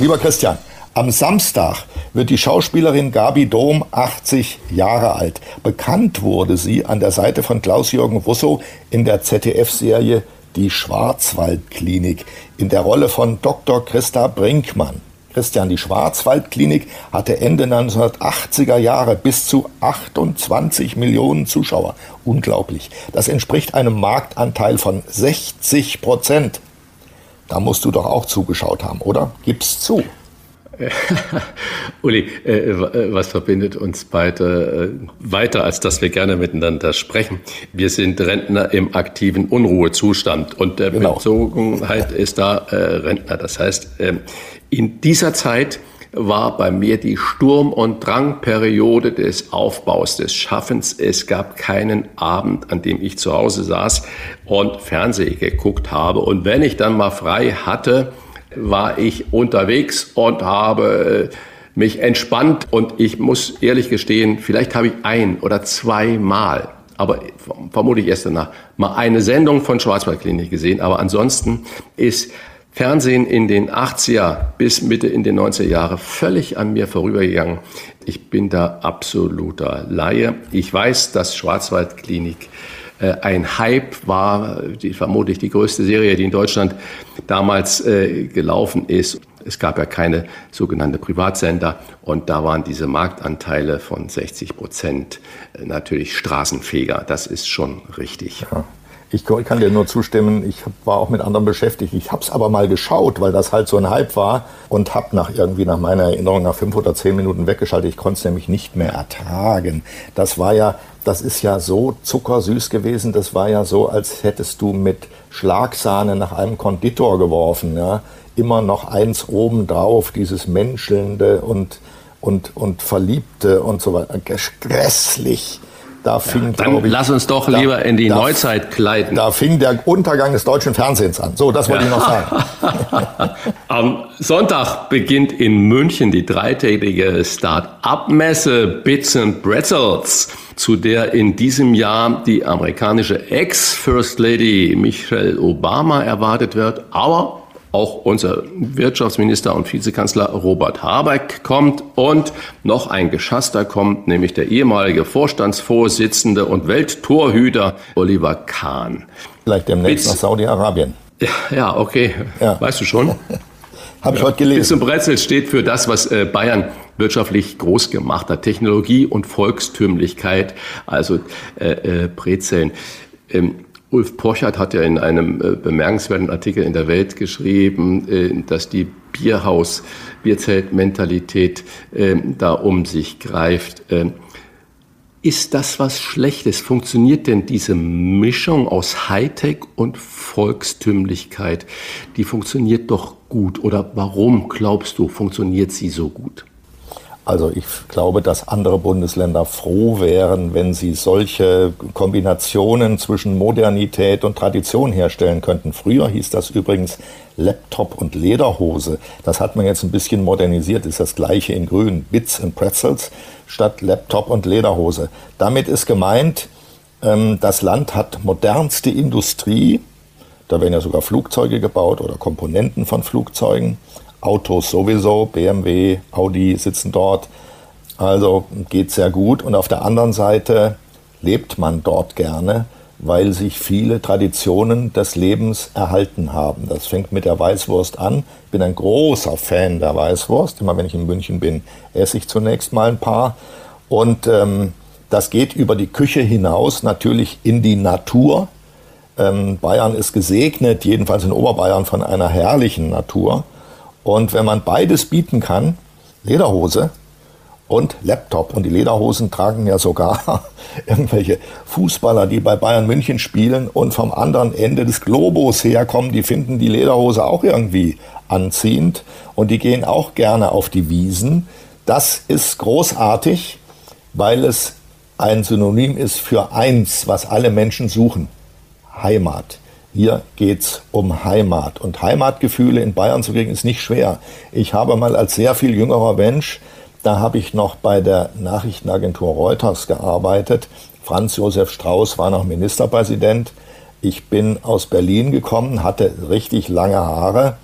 Lieber Christian, am Samstag wird die Schauspielerin Gabi Dom 80 Jahre alt. Bekannt wurde sie an der Seite von Klaus-Jürgen Russo in der ZDF-Serie Die Schwarzwaldklinik in der Rolle von Dr. Christa Brinkmann. Christian, die Schwarzwaldklinik hatte Ende 1980er Jahre bis zu 28 Millionen Zuschauer. Unglaublich. Das entspricht einem Marktanteil von 60 Prozent. Da musst du doch auch zugeschaut haben, oder? Gib's zu. Uli, äh, äh, was verbindet uns beide äh, weiter, als dass wir gerne miteinander sprechen? Wir sind Rentner im aktiven Unruhezustand und der genau. Bezogenheit ist da äh, Rentner. Das heißt, ähm, in dieser Zeit war bei mir die Sturm- und Drangperiode des Aufbaus, des Schaffens. Es gab keinen Abend, an dem ich zu Hause saß und Fernsehen geguckt habe. Und wenn ich dann mal frei hatte, war ich unterwegs und habe äh, mich entspannt und ich muss ehrlich gestehen, vielleicht habe ich ein oder zweimal, aber vermutlich erst danach, mal eine Sendung von Schwarzwaldklinik gesehen, aber ansonsten ist Fernsehen in den 80er bis Mitte in den 90er Jahre völlig an mir vorübergegangen. Ich bin da absoluter Laie. Ich weiß, dass Schwarzwaldklinik äh, ein Hype war, die, vermutlich die größte Serie, die in Deutschland damals äh, gelaufen ist. Es gab ja keine sogenannte Privatsender und da waren diese Marktanteile von 60 Prozent äh, natürlich Straßenfeger. Das ist schon richtig. Ja. Ich kann dir nur zustimmen, ich war auch mit anderen beschäftigt. Ich habe es aber mal geschaut, weil das halt so ein Hype war und habe nach irgendwie nach meiner Erinnerung nach fünf oder zehn Minuten weggeschaltet. Ich konnte es nämlich nicht mehr ertragen. Das war ja, das ist ja so zuckersüß gewesen. Das war ja so, als hättest du mit Schlagsahne nach einem Konditor geworfen. Ja? Immer noch eins obendrauf, dieses Menschelnde und, und, und Verliebte und so weiter. Grässlich. Da fing, ja, dann ich, lass uns doch da, lieber in die da, Neuzeit kleiden. Da fing der Untergang des deutschen Fernsehens an. So, das wollte ja. ich noch sagen. Am Sonntag beginnt in München die dreitägige Start-up-Messe Bits and Pretzels, zu der in diesem Jahr die amerikanische Ex-First Lady Michelle Obama erwartet wird, aber auch unser Wirtschaftsminister und Vizekanzler Robert Habeck kommt und noch ein Geschasster kommt, nämlich der ehemalige Vorstandsvorsitzende und Welttorhüter Oliver Kahn. Vielleicht demnächst nach Saudi-Arabien. Ja, okay. Ja. Weißt du schon? Habe ich heute gelesen. Bis zum Brezel steht für das, was äh, Bayern wirtschaftlich groß gemacht hat. Technologie und Volkstümlichkeit, also äh, äh, Brezeln. Ähm, Ulf Pochert hat ja in einem äh, bemerkenswerten Artikel in der Welt geschrieben, äh, dass die Bierhaus, Bierzeltmentalität äh, da um sich greift. Ist das was Schlechtes? Funktioniert denn diese Mischung aus Hightech und Volkstümlichkeit? Die funktioniert doch gut. Oder warum glaubst du, funktioniert sie so gut? Also ich glaube, dass andere Bundesländer froh wären, wenn sie solche Kombinationen zwischen Modernität und Tradition herstellen könnten. Früher hieß das übrigens Laptop und Lederhose. Das hat man jetzt ein bisschen modernisiert, ist das gleiche in grün. Bits and Pretzels statt Laptop und Lederhose. Damit ist gemeint, ähm, das Land hat modernste Industrie. Da werden ja sogar Flugzeuge gebaut oder Komponenten von Flugzeugen. Autos sowieso, BMW, Audi sitzen dort. Also geht sehr gut. Und auf der anderen Seite lebt man dort gerne, weil sich viele Traditionen des Lebens erhalten haben. Das fängt mit der Weißwurst an. Ich bin ein großer Fan der Weißwurst. Immer wenn ich in München bin, esse ich zunächst mal ein paar. Und ähm, das geht über die Küche hinaus, natürlich in die Natur. Ähm, Bayern ist gesegnet, jedenfalls in Oberbayern, von einer herrlichen Natur. Und wenn man beides bieten kann, Lederhose und Laptop, und die Lederhosen tragen ja sogar irgendwelche Fußballer, die bei Bayern München spielen und vom anderen Ende des Globus herkommen, die finden die Lederhose auch irgendwie anziehend und die gehen auch gerne auf die Wiesen. Das ist großartig, weil es ein Synonym ist für eins, was alle Menschen suchen. Heimat. Hier geht's um Heimat. Und Heimatgefühle in Bayern zu kriegen, ist nicht schwer. Ich habe mal als sehr viel jüngerer Mensch, da habe ich noch bei der Nachrichtenagentur Reuters gearbeitet. Franz Josef Strauß war noch Ministerpräsident. Ich bin aus Berlin gekommen, hatte richtig lange Haare.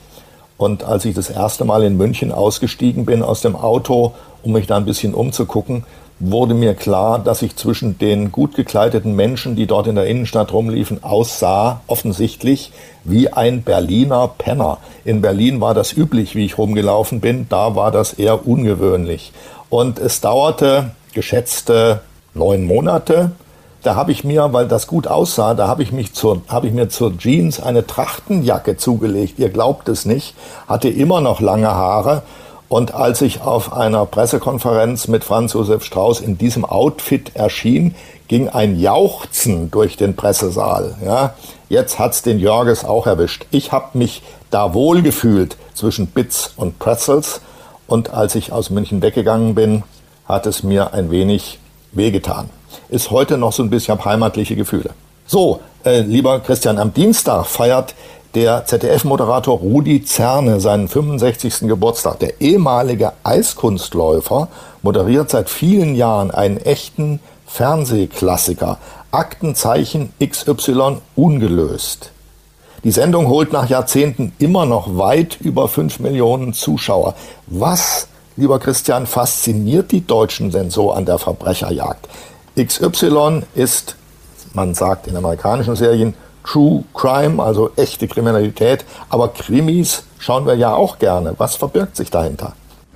Und als ich das erste Mal in München ausgestiegen bin aus dem Auto, um mich da ein bisschen umzugucken, wurde mir klar, dass ich zwischen den gut gekleideten Menschen, die dort in der Innenstadt rumliefen, aussah, offensichtlich wie ein Berliner Penner. In Berlin war das üblich, wie ich rumgelaufen bin, da war das eher ungewöhnlich. Und es dauerte geschätzte neun Monate. Da habe ich mir, weil das gut aussah, da habe ich mich zur, habe ich mir zur Jeans eine Trachtenjacke zugelegt. Ihr glaubt es nicht, hatte immer noch lange Haare und als ich auf einer Pressekonferenz mit Franz Josef Strauß in diesem Outfit erschien, ging ein Jauchzen durch den Pressesaal. Ja, jetzt hat's den Jörges auch erwischt. Ich habe mich da wohl gefühlt zwischen Bits und Pretzels. Und als ich aus München weggegangen bin, hat es mir ein wenig wehgetan. Ist heute noch so ein bisschen heimatliche Gefühle. So, äh, lieber Christian, am Dienstag feiert der ZDF-Moderator Rudi Zerne seinen 65. Geburtstag. Der ehemalige Eiskunstläufer moderiert seit vielen Jahren einen echten Fernsehklassiker. Aktenzeichen XY ungelöst. Die Sendung holt nach Jahrzehnten immer noch weit über 5 Millionen Zuschauer. Was, lieber Christian, fasziniert die Deutschen denn so an der Verbrecherjagd? XY ist, man sagt in amerikanischen Serien, True Crime, also echte Kriminalität. Aber Krimis schauen wir ja auch gerne. Was verbirgt sich dahinter?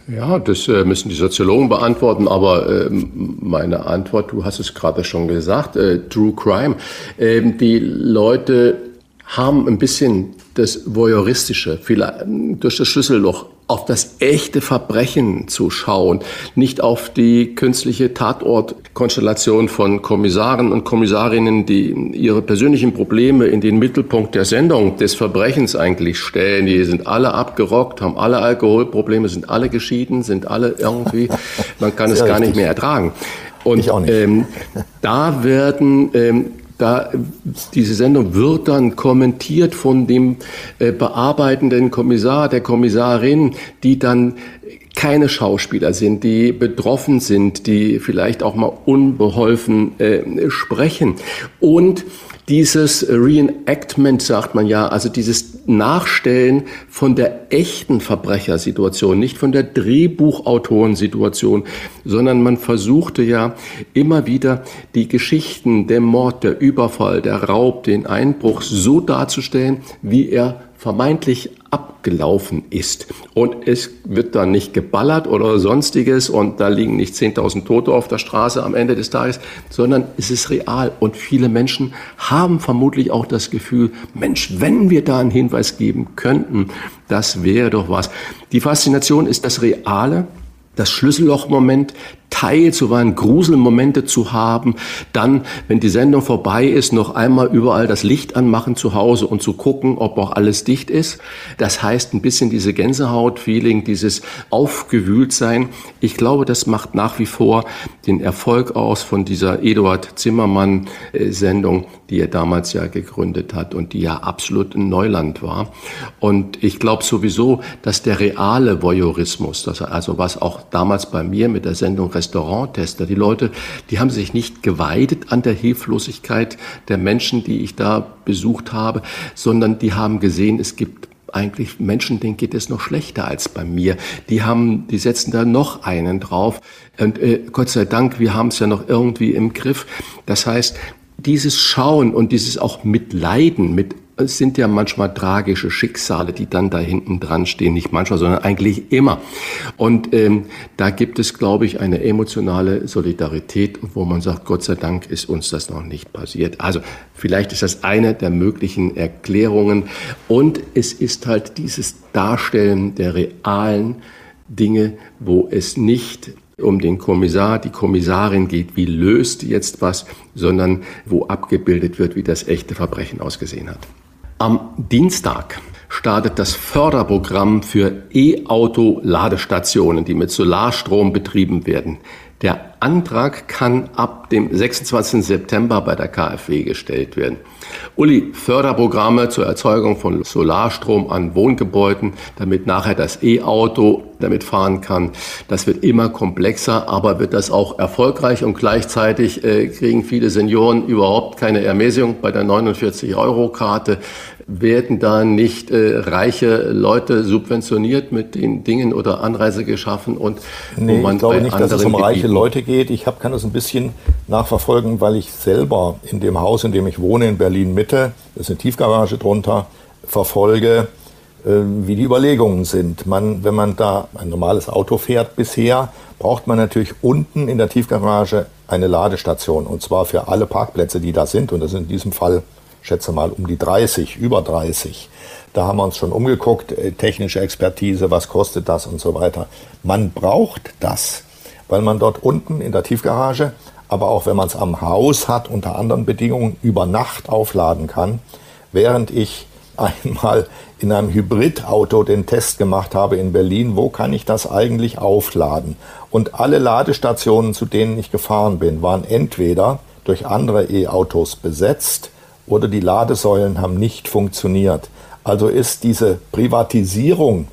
Ja, das äh, müssen die Soziologen beantworten, aber äh, meine Antwort, du hast es gerade schon gesagt, äh, True Crime. Ähm, die Leute haben ein bisschen das Voyeuristische, vielleicht durch das Schlüsselloch auf das echte Verbrechen zu schauen, nicht auf die künstliche Tatortkonstellation von Kommissaren und Kommissarinnen, die ihre persönlichen Probleme in den Mittelpunkt der Sendung des Verbrechens eigentlich stellen. Die sind alle abgerockt, haben alle Alkoholprobleme, sind alle geschieden, sind alle irgendwie, man kann es gar nicht mehr ertragen. Und ähm, da werden ähm, da, diese Sendung wird dann kommentiert von dem äh, bearbeitenden Kommissar, der Kommissarin, die dann keine Schauspieler sind, die betroffen sind, die vielleicht auch mal unbeholfen äh, sprechen. Und dieses Reenactment, sagt man ja, also dieses Nachstellen von der echten Verbrechersituation, nicht von der Drehbuchautorensituation, sondern man versuchte ja immer wieder die Geschichten, der Mord, der Überfall, der Raub, den Einbruch so darzustellen, wie er vermeintlich abgelaufen ist. Und es wird dann nicht geballert oder sonstiges und da liegen nicht 10.000 Tote auf der Straße am Ende des Tages, sondern es ist real. Und viele Menschen haben vermutlich auch das Gefühl, Mensch, wenn wir da einen Hinweis geben könnten, das wäre doch was. Die Faszination ist das Reale, das Schlüssellochmoment Teil zuweilen Gruselmomente zu haben, dann, wenn die Sendung vorbei ist, noch einmal überall das Licht anmachen zu Hause und zu gucken, ob auch alles dicht ist. Das heißt, ein bisschen diese Gänsehaut-Feeling, dieses Aufgewühltsein. Ich glaube, das macht nach wie vor den Erfolg aus von dieser Eduard Zimmermann-Sendung, die er damals ja gegründet hat und die ja absolut ein Neuland war. Und ich glaube sowieso, dass der reale Voyeurismus, also was auch damals bei mir mit der Sendung Restauranttester. Die Leute, die haben sich nicht geweidet an der Hilflosigkeit der Menschen, die ich da besucht habe, sondern die haben gesehen, es gibt eigentlich Menschen, denen geht es noch schlechter als bei mir. Die haben, die setzen da noch einen drauf. Und äh, Gott sei Dank, wir haben es ja noch irgendwie im Griff. Das heißt, dieses Schauen und dieses auch Mitleiden mit es sind ja manchmal tragische Schicksale, die dann da hinten dran stehen. Nicht manchmal, sondern eigentlich immer. Und ähm, da gibt es, glaube ich, eine emotionale Solidarität, wo man sagt, Gott sei Dank ist uns das noch nicht passiert. Also vielleicht ist das eine der möglichen Erklärungen. Und es ist halt dieses Darstellen der realen Dinge, wo es nicht um den Kommissar, die Kommissarin geht, wie löst jetzt was, sondern wo abgebildet wird, wie das echte Verbrechen ausgesehen hat. Am Dienstag startet das Förderprogramm für E-Auto-Ladestationen, die mit Solarstrom betrieben werden. Antrag kann ab dem 26. September bei der KfW gestellt werden. Uli, Förderprogramme zur Erzeugung von Solarstrom an Wohngebäuden, damit nachher das E-Auto damit fahren kann. Das wird immer komplexer, aber wird das auch erfolgreich und gleichzeitig äh, kriegen viele Senioren überhaupt keine Ermäßigung bei der 49-Euro-Karte werden da nicht äh, reiche Leute subventioniert mit den Dingen oder Anreise geschaffen und nee, man ich glaube nicht, dass es um reiche Leute geht. Ich hab, kann das ein bisschen nachverfolgen, weil ich selber in dem Haus, in dem ich wohne, in Berlin Mitte, da ist eine Tiefgarage drunter, verfolge, äh, wie die Überlegungen sind. Man, wenn man da ein normales Auto fährt bisher, braucht man natürlich unten in der Tiefgarage eine Ladestation und zwar für alle Parkplätze, die da sind und das sind in diesem Fall schätze mal um die 30, über 30. Da haben wir uns schon umgeguckt, äh, technische Expertise, was kostet das und so weiter. Man braucht das, weil man dort unten in der Tiefgarage, aber auch wenn man es am Haus hat, unter anderen Bedingungen über Nacht aufladen kann, während ich einmal in einem Hybridauto den Test gemacht habe in Berlin, wo kann ich das eigentlich aufladen? Und alle Ladestationen, zu denen ich gefahren bin, waren entweder durch andere E-Autos besetzt oder die Ladesäulen haben nicht funktioniert. Also ist diese Privatisierung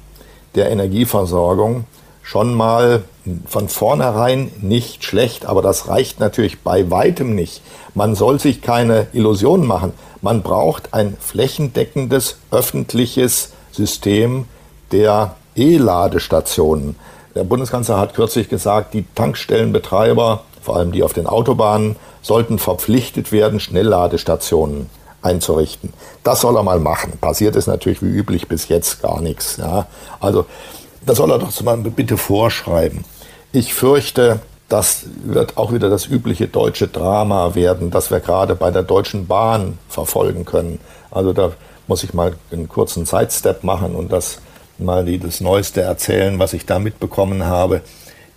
der Energieversorgung schon mal von vornherein nicht schlecht, aber das reicht natürlich bei weitem nicht. Man soll sich keine Illusionen machen. Man braucht ein flächendeckendes öffentliches System der E-Ladestationen. Der Bundeskanzler hat kürzlich gesagt, die Tankstellenbetreiber, vor allem die auf den Autobahnen, sollten verpflichtet werden, Schnellladestationen einzurichten. Das soll er mal machen. Passiert ist natürlich wie üblich bis jetzt gar nichts. Ja. Also das soll er doch mal bitte vorschreiben. Ich fürchte, das wird auch wieder das übliche deutsche Drama werden, das wir gerade bei der Deutschen Bahn verfolgen können. Also da muss ich mal einen kurzen Sidestep machen und das mal das Neueste erzählen, was ich da mitbekommen habe.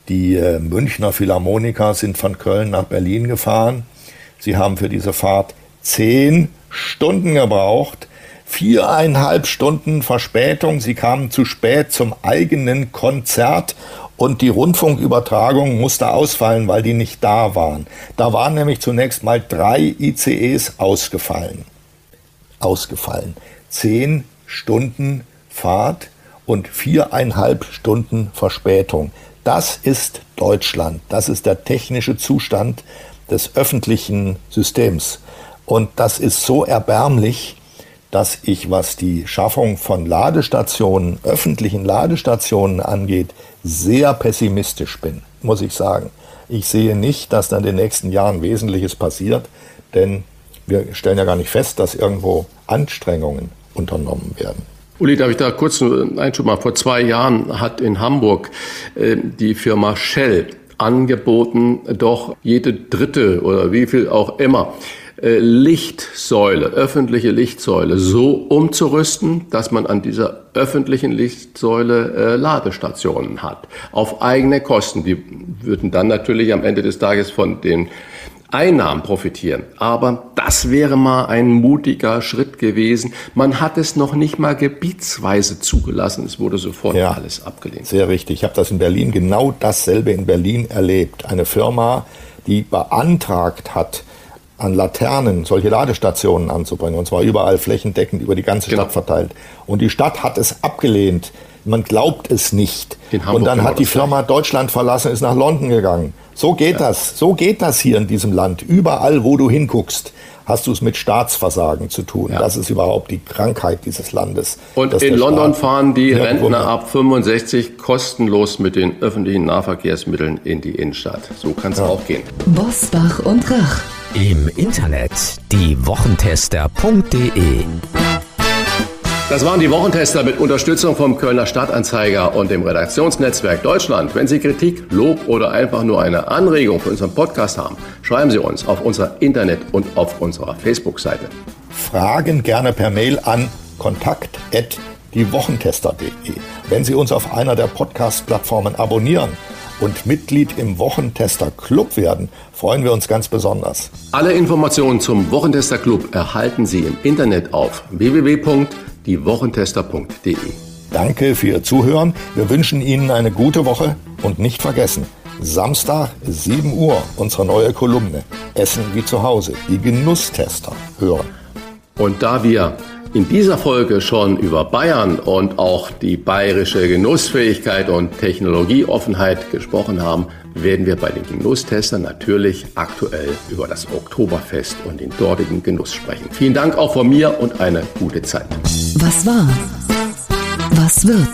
Die äh, Münchner Philharmoniker sind von Köln nach Berlin gefahren. Sie haben für diese Fahrt zehn Stunden gebraucht. Viereinhalb Stunden Verspätung. Sie kamen zu spät zum eigenen Konzert und die Rundfunkübertragung musste ausfallen, weil die nicht da waren. Da waren nämlich zunächst mal drei ICEs ausgefallen. Ausgefallen. Zehn Stunden Fahrt und viereinhalb Stunden Verspätung. Das ist Deutschland. Das ist der technische Zustand des öffentlichen Systems. Und das ist so erbärmlich, dass ich, was die Schaffung von Ladestationen, öffentlichen Ladestationen angeht, sehr pessimistisch bin, muss ich sagen. Ich sehe nicht, dass da in den nächsten Jahren Wesentliches passiert, denn wir stellen ja gar nicht fest, dass irgendwo Anstrengungen unternommen werden. Uli, darf ich da kurz einen Einschub machen? Vor zwei Jahren hat in Hamburg äh, die Firma Shell angeboten, doch jede dritte oder wie viel auch immer äh, Lichtsäule, öffentliche Lichtsäule so umzurüsten, dass man an dieser öffentlichen Lichtsäule äh, Ladestationen hat. Auf eigene Kosten. Die würden dann natürlich am Ende des Tages von den Einnahmen profitieren. Aber das wäre mal ein mutiger Schritt gewesen. Man hat es noch nicht mal gebietsweise zugelassen. Es wurde sofort ja, alles abgelehnt. Sehr richtig. Ich habe das in Berlin genau dasselbe in Berlin erlebt. Eine Firma, die beantragt hat, an Laternen solche Ladestationen anzubringen. Und zwar überall flächendeckend über die ganze genau. Stadt verteilt. Und die Stadt hat es abgelehnt. Man glaubt es nicht. Und dann hat die Firma Deutschland verlassen, ist nach London gegangen. So geht ja. das. So geht das hier in diesem Land. Überall, wo du hinguckst, hast du es mit Staatsversagen zu tun. Ja. Das ist überhaupt die Krankheit dieses Landes. Und in London Staat fahren die Rentner ab 65 kostenlos mit den öffentlichen Nahverkehrsmitteln in die Innenstadt. So kann es ja. auch gehen. Bosbach und Rach. Im Internet diewochentester.de das waren die Wochentester mit Unterstützung vom Kölner Stadtanzeiger und dem Redaktionsnetzwerk Deutschland. Wenn Sie Kritik, Lob oder einfach nur eine Anregung für unseren Podcast haben, schreiben Sie uns auf unser Internet und auf unserer Facebook-Seite. Fragen gerne per Mail an kontakt@diewochentester.de. Wenn Sie uns auf einer der Podcast-Plattformen abonnieren und Mitglied im Wochentester Club werden, freuen wir uns ganz besonders. Alle Informationen zum Wochentester Club erhalten Sie im Internet auf www diewochentester.de. Danke für Ihr Zuhören. Wir wünschen Ihnen eine gute Woche und nicht vergessen, Samstag 7 Uhr unsere neue Kolumne Essen wie zu Hause, die Genusstester hören. Und da wir in dieser Folge schon über Bayern und auch die bayerische Genussfähigkeit und Technologieoffenheit gesprochen haben, werden wir bei den Genusstestern natürlich aktuell über das Oktoberfest und den dortigen Genuss sprechen. Vielen Dank auch von mir und eine gute Zeit. Was war? Was wird?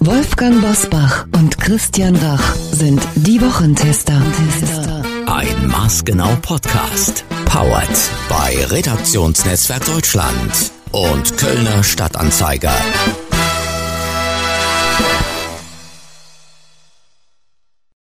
Wolfgang Bosbach und Christian Rach sind die Wochentester. Ein maßgenau Podcast. Powered bei Redaktionsnetzwerk Deutschland und Kölner Stadtanzeiger.